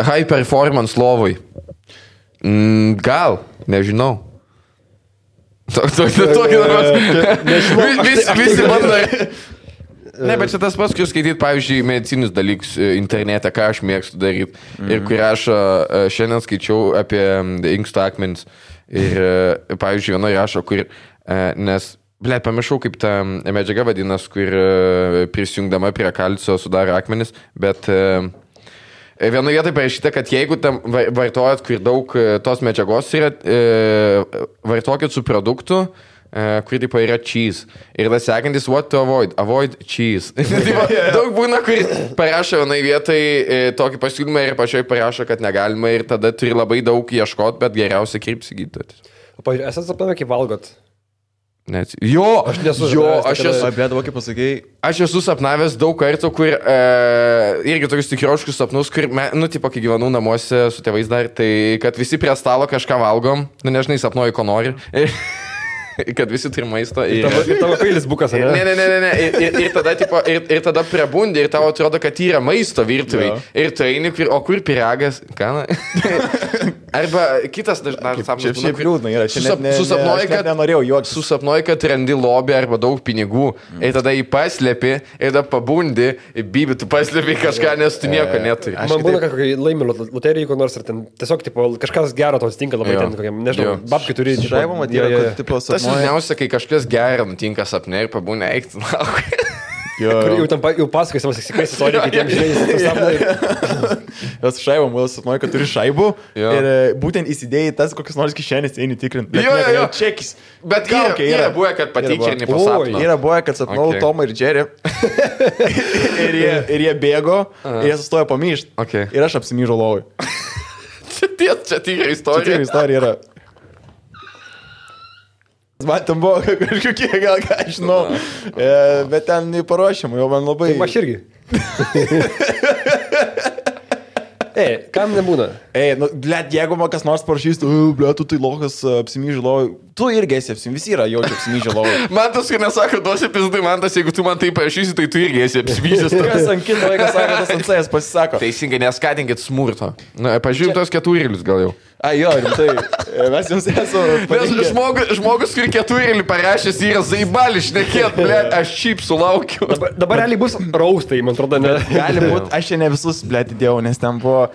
high performance lovai. Mm, gal, nežinau. Tokį dabar. Visi visi bando. Ne, bet čia tas pats, kur skaityti, pavyzdžiui, medicinius dalykus e, internete, ką aš mėgstu daryti. Mm. Ir kur aš e, šiandien skaičiau apie inkstų akmenis. Ir, e, pavyzdžiui, viena rašo, kur, e, nes, ble, pamiršau, kaip ta medžiaga vadinasi, kur e, prisijungdama prie kalcio sudaro akmenis, bet e, Vienoje vietoje parašyta, kad jeigu tam va- vartojat, kur daug e, tos medžiagos yra, e, vartokit su produktu, e, kur tipo yra cheese. Ir tas sekantis, what to avoid? Avoid cheese. tipo, daug būna, kur parašo vienoje vietoje e, tokį pasiūlymą ir pačioj parašo, kad negalima ir tada turi labai daug ieškoti, bet geriausia kreipsi gydytojas. O, pažiūrėjau, esate sapnavę, kaip valgot. Net. Jo, Aš nesu jo, žinojęs, aš esu, dabar, kaip pasakėjai, Aš esu sapnavęs daug kartų, kur e, irgi tokius tikroškus sapnus, kur, me, nu, tipo, kai gyvenau namuose su tėvais dar, tai kad visi prie stalo kažką valgom, nu, nežinai, sapnuoju, ko nori. kad visi turi maisto. Ir... Tavo, ir tavo peilis bukas, Ne, ne? ne, ne, ne, ne. Ir, ir, ir, tada, tipo, ir, ir tada prebundi ir tau atrodo, kad yra maisto virtuviai. Jo. Ir tu eini, o kur piragas? Ką? Arba kitas dažnas sapnas. šiaip liūdna yra. Čia net ne- Susapnuoji, kad nenorėjau juoktis. Susapnuoji, kad randi lobį arba daug pinigų. Mm. Ir tada jį paslėpi, ir tada pabundi, bibi, tu paslėpi kažką, nes tu nieko neturi. Aš Man būna, kad kai laimi loteriją, kur nors ir ten tiesiog, tipo, kažkas gero tau atsitinka labai Jo. ten, kokiam, nežinau, Jo. babkai turi. Šaivo matyti, jo, jo, jo. kad tipo Tas sapnuoja. liūdniausia, kai kažkas gero nutinka sapne ir pabūna eikti. Jo, Kur jo. jau ten pa- jau pasakoji savo sėkmės istoriją kitiems, žinai, sapnai. Jos šaivo, mūsų sapnuoja, kad turi šaibų. Jo. Ir e, būtent įsidėjai tas kokias nors kišenės eini tikrinti. Jo, jo, jo. Čekis. Bet yra, Kaukė yra yra. buvę, kad Yra buvę. sapno. Yra buvę, kad sapnau Okay. Tomą ir Džerį. ir, jie, ir jie bėgo, ir jie sustojo pamyšti. Okay. Ir aš apsimyžau lovui. Čia ties, čia tikra istorija. istorija yra. Man ten buvo kažkokie, gal ką aš žinau, e, bet ten neparuošiam, jau man labai... Aš irgi. E, kam nebūna? Ei, nu, blėt, jeigu man kas nors parašys, tu, blėt, tu tai lokas apsimyžai lovai, tu irgi esi apsimyžai, visi yra jaučia apsimyžai lovai. Man tas, kai nesako, duosi pizdai, man tas, jeigu tu man tai parašysi, tai tu irgi esi apsvysis. Kas ant kito vaikas sako, tas ant savęs pasisako. Teisingai, neskatinkit smurto. Na, pažiūrėjau tos keturėlius gal jau. A, jo, rimtai, e, mes jums esame Nes žmogus, žmogus kur keturėlį parašęs, yra zaibališ, nekėt, ble, aš šiaip sulaukiu. Dabar, dabar realiai bus raustai, man atrodo, ne. Gali būti, aš čia ne visus, blėt, įdėjau, nes ten buvo...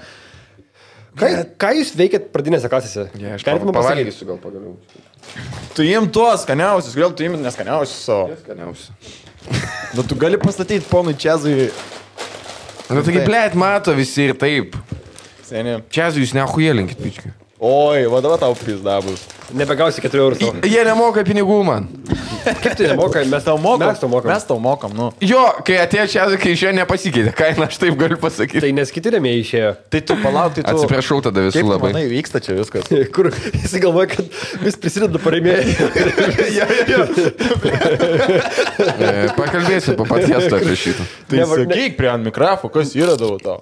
Ką, ką jūs veikėt pradinėse klasėse? Ja, aš pasakyti? pavalgysiu gal pagaliau. Tu im tuos skaniausius, gal tu im neskaniausius savo. Skaniausia. Nu, tu gali pastatyti ponui Čezui, Na, taigi, ble, mato visi ir taip. seniai. Čia jūs nehuėlinkit, pičkai. Oi, va dabar tau pizda bus. Nebegausi 4 eurų. Jie nemoka pinigų man. Kaip tai nemoka? Mes Tau mokam. Mes tau mokam. Mes tau mokam, nu. Jo, kai atėjo čia, kai išėjo nepasikeitė kaina, aš taip galiu pasakyti. Tai nes kiti rėmėjai išėjo. Tai tu palauk, tai tu... Atsiprašau tada visų labai. manai, vyksta čia viskas. Kur jis galvoja, kad vis prisideda parėmėjai. ja, ja, ja. E, Pakalbėsiu po paties apie šitą. Tai sakyk prie ant mikrofo, kas yra daug tau.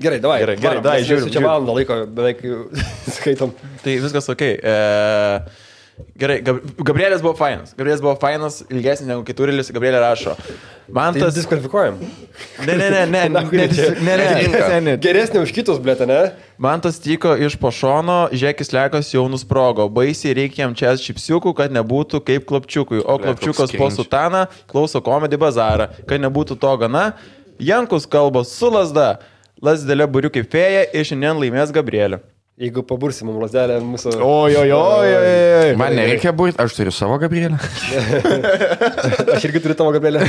Gerai, davai. Gerai, gerai, varom, davai, mes žiūrim, Čia valandą laiko beveik skaitom. Tai viskas ok. E... Gerai, Gab Gabrielės buvo fainas. Gabrielės buvo fainas, ilgesnis negu Kiturilis. Gabrielė rašo. Man Tai tas... diskvalifikuojam. Ne, ne, ne, ne, ne, ne, ne, ne, ne, ne. Geresnė už kitus, blėt, ne? Man tas tiko iš pošono, žiekis lekas jau nusprogo. Baisiai reikia jam čia čipsiukų, kad nebūtų kaip klapčiukui. O klapčiukas po sutaną klauso komedį bazarą. Kad nebūtų to gana, Jankus kalba su lasda. Lasdelė buriu kaip fėja ir šiandien laimės Gabrielė. Jeigu pabursim mums lasdelę mūsų... Oi, oi, oi, oi. Man nereikia būti, aš turiu savo Gabrielę. Aš irgi turiu tavo gabrielę.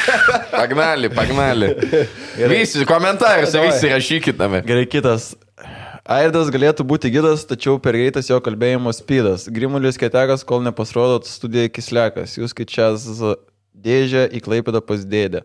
Pagnali, pagnali. Visi komentaruose, visi rašykit tame. Gerai, kitas. Airdas galėtų būti gidas, tačiau per greitas jo kalbėjimo spydas. Grimulis ketekas, kol nepasirodo studijai kislekas. Jūs kičias dėžę į klaipėdą pas dėdę.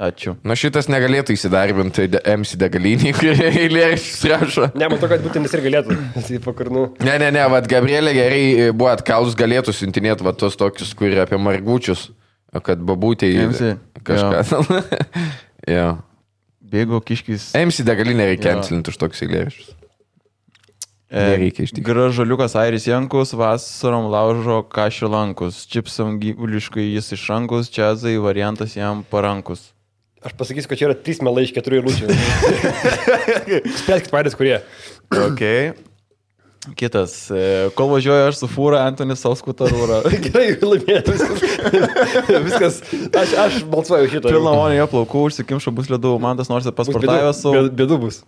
Ačiū. Na šitas negalėtų įsidarbinti de- MC degalinį, kurie eilėraščius rašo. Ne, matau, kad būtent jis ir galėtų. Tai pakarnu. Ne, ne, ne, vad Gabrielė gerai e, buvo atkalus, galėtų siuntinėti va tos tokius, kurie apie margučius, o kad babūtė į MC, kažką. jo. Bėgo kiškis. MC degalinę reikia cancelinti už tokius eilėraščius. E, Nereikia iš tikrųjų. Gražuliukas Airis Jankus, vasarom laužo kašilankus. Čipsam gyvuliškai jis iš rankus, čiazai variantas jam parankus. Aš pasakysiu, kad čia yra trys melai iš keturių eilučių. Spėskit patys, kurie. Ok. Kitas. E, kol važiuoju aš su fūra, Antonis Sauskutarūra. Gerai, laimėtų viskas. Aš, aš balsuoju šitą. Pilna monė jo plaukų, užsikimšo bus ledų, man tas nors pasportavęs su... Bėdų bus.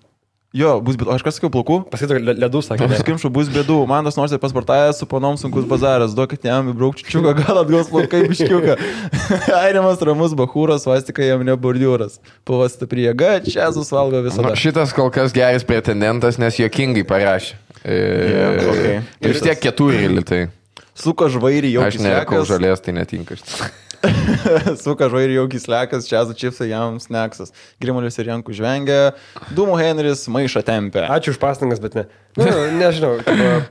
Jo, bus bėdų. Aš kas sakiau plaukų? Pasakysiu, ledų sakė. ne. Užsikimšo bus bėdų, man tas nors ir pasportavęs su panom sunkus bazaras, duokit jam įbraukčių čiuką, gal atgaus plaukai biškiuką. Airimas ramus bahūras, vastika jam ne bordiūras. Pavasta priega, čia susvalgo Nu, visada. šitas kol kas geras pretendentas, nes jokingai parašė. E, Yeah, okay. Ir vis tiek keturi litai. Suka žvairį jau Aš nerekau žalės, tai netinka. Suka žvairį jau kislekas, čia zu čipsai jam sneksas. Grimulis ir Jankų žvengia, Dūmų Henris maišą tempia. Ačiū už pastangas, bet ne. Nu, nežinau. tipo,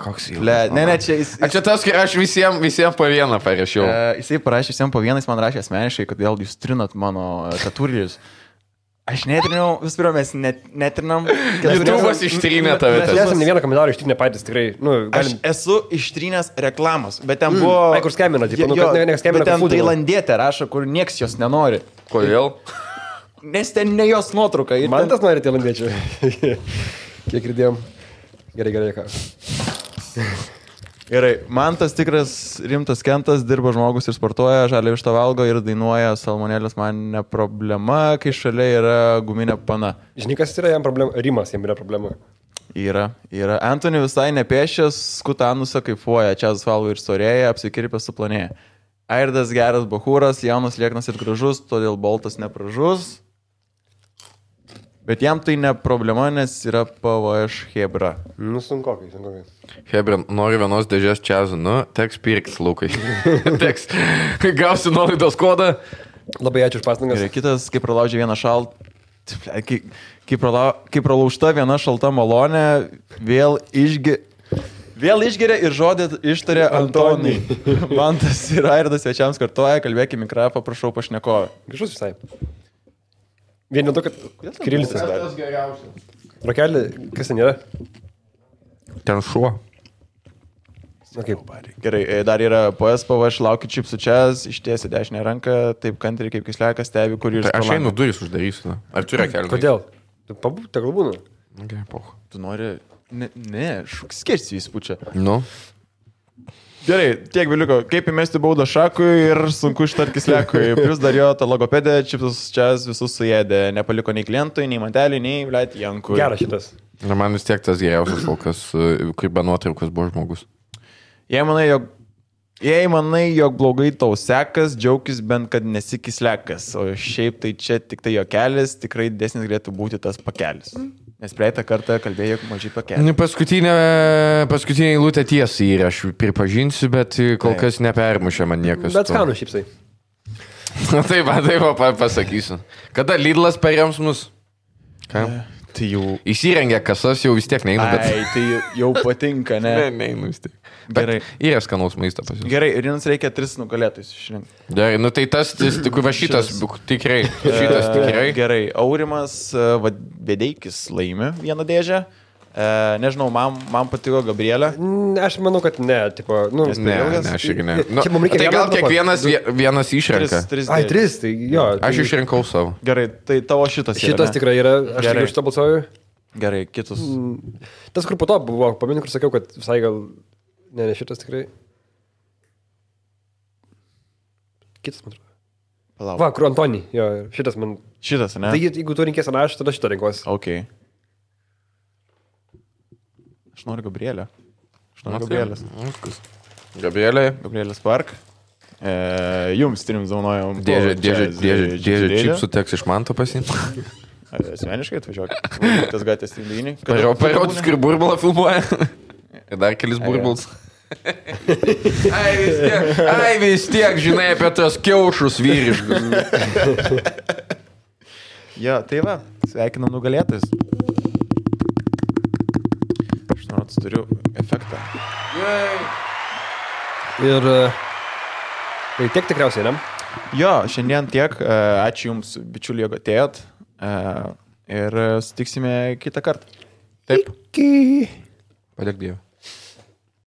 Koks jau. Le, ne, ne, čia jis... A čia tas, kai aš visiems visiem po vieną parašiau. Uh, jisai parašė visiems po vieną, jis man rašė asmeniškai, kad vėl jūs trinat mano tatūrėlius. Aš netrinau, vis pirma, mes net, netrinam. YouTube'as ištrynė tave Mes tas. esame ne vieną komentarą ištrinę patys, tikrai. Nu, Aš galim. esu ištrynęs reklamos, bet ten buvo... Ai, kur skambina, tipo, nu, Jo, kad ne- ne skambina, bet ten tailandietė rašo, kur nieks jos nenori. Kodėl? Nes ten ne jos nuotrauka. Man ten- tas nori tailandiečių. Kiek girdėjom. Gerai, gerai, ką. Gerai, man tas tikras rimtas kentas, dirba žmogus ir sportuoja, žalia iš to valgo ir dainuoja, salmonėlės man ne problema, kai šalia yra guminė pana. Žinai, kas yra jam problema? Rimas jam yra problema. Yra, yra. Antony visai nepiešęs, skutanusą kaifuoja, čia asfalvo ir storėja, apsikirpęs suplanėja. Airdas geras bahūras, jaunas lieknas ir gražus, todėl boltas nepražus. Bet jam tai ne problema, nes yra PVŠ Hebra. Nu, sunku, sunku. Hebra, noriu vienos dėžės čiazų, nu, teks pirkti laukai. teks. Gausi nuolaidos kodą. Labai ačiū už pastangas. Ir kitas, kai pralaužė vieną šaltą, kai, kai, pralau, kai pralaužta viena šalta malonė, vėl išgi... Vėl išgeria ir žodį ištarė Antonai. Man tas ir Airdas svečiams kartoja, kalbėkime mikrofą, prašau pašnekovę. Gražus visai. Vien dėl to, kad Kirilicas. Rokelį, kas ten yra? Ten šuo. Kaip. Gerai, e, dar yra PSPV, aš laukiu čipsų čia, ištiesi dešinę ranką, taip kantriai kaip kislekas stebi, kur jūs Tai aš einu duris uždarysiu. Ar turi kelią? Kodėl? Pabūk, tegul būna. Okay, poch. Tu nori... Ne, ne šūkskėsi įspūčia. Nu. Gerai, tiek beliko. Kaip įmesti baudą šakui ir sunku ištarti kislekui. Plus dar jo ta logopedė, čipsus čia visus suėdė. Nepaliko nei klientui, nei manteliui, nei, blėt, jankui. Geras šitas. Ir man vis tiek tas geriausias kol kas, e, kaip be nuotraukos buvo žmogus. Jei manai, jog... Jei manai, jog blogai tau sekas, džiaugis bent, kad nesikislekas. O šiaip tai čia tik tai jo kelias, tikrai didesnis galėtų būti tas pakelis. Nes praeitą kartą kalbėjau mažai pakėlė. Nu, Paskutinė, paskutinė eilutė tiesiai yra, aš pripažinsiu, bet kol Taip. kas nepermušė man niekas. Bet to. skanų šipsai. Na taip, va, taip pa- pasakysiu. Kada Lidlas parems mus? Ką? Tai jau. Įsirengė kasas, jau vis tiek neina, bet... Ai, tai jau patinka, ne? Ne, neina vis tiek. Bet Gerai. Yra skanaus maisto pas jūs. Gerai, ir jums reikia tris nugalėtojus išrinkti. Gerai, nu tai tas, tas tik va šitas, tikrai, šitas tikrai. E, Gerai, Aurimas e, Vedeikis laimi vieną dėžę. E, nežinau, man, man patiko Gabrielė. Mm, Aš manau, kad ne, tipo, nu, Ne, ne, aš irgi ne. Reikia tai gal kiekvienas vienas Tris, išrenka. tris Ai, dėžes. tris, tai jo. Aš tai- išrinkau savo. Gerai, tai tavo šitas. yra, Šitas ne? tikrai yra, aš Gerai. tikrai šitą balsuoju. Gerai, kitus. Tas, kur po to buvo, pamenu, kur sakiau, kad visai gal... Ne, ne šitas tikrai. Kitas, man atrodo. Palauk. Va, kur Antony, jo, šitas man. Šitas, ne? Tai jeigu tu rinkėsi anašį, tada šitą renkuosi. Ok. Aš noriu Gabrielę. Aš noriu Nu, Gabrielės. viskas. Gabrielė, Gabrielės Park. E, jums trim zaunojom. dėžė, dėžė, dėžė, dėžė, čipsų teks iš manto pasimti. Asmeniškai atvažiuok. Tas gatvės tindinį. Parodys, kur burbulą filmuoja. Ir dar kelis burbulus. Ai vis, tiek, ai vis tiek, žinai apie tos kiaušus vyriškus. Jo, tai va, sveikinam nugalėtojus. Nors turiu efektą. Ir... e, Tai tiek tikriausiai, ne? Jo, šiandien tiek. E, Ačiū Jums, bičiuliai, jog atėjot. E, Ir sutiksime kitą kartą. Taip. Padėk Dievui.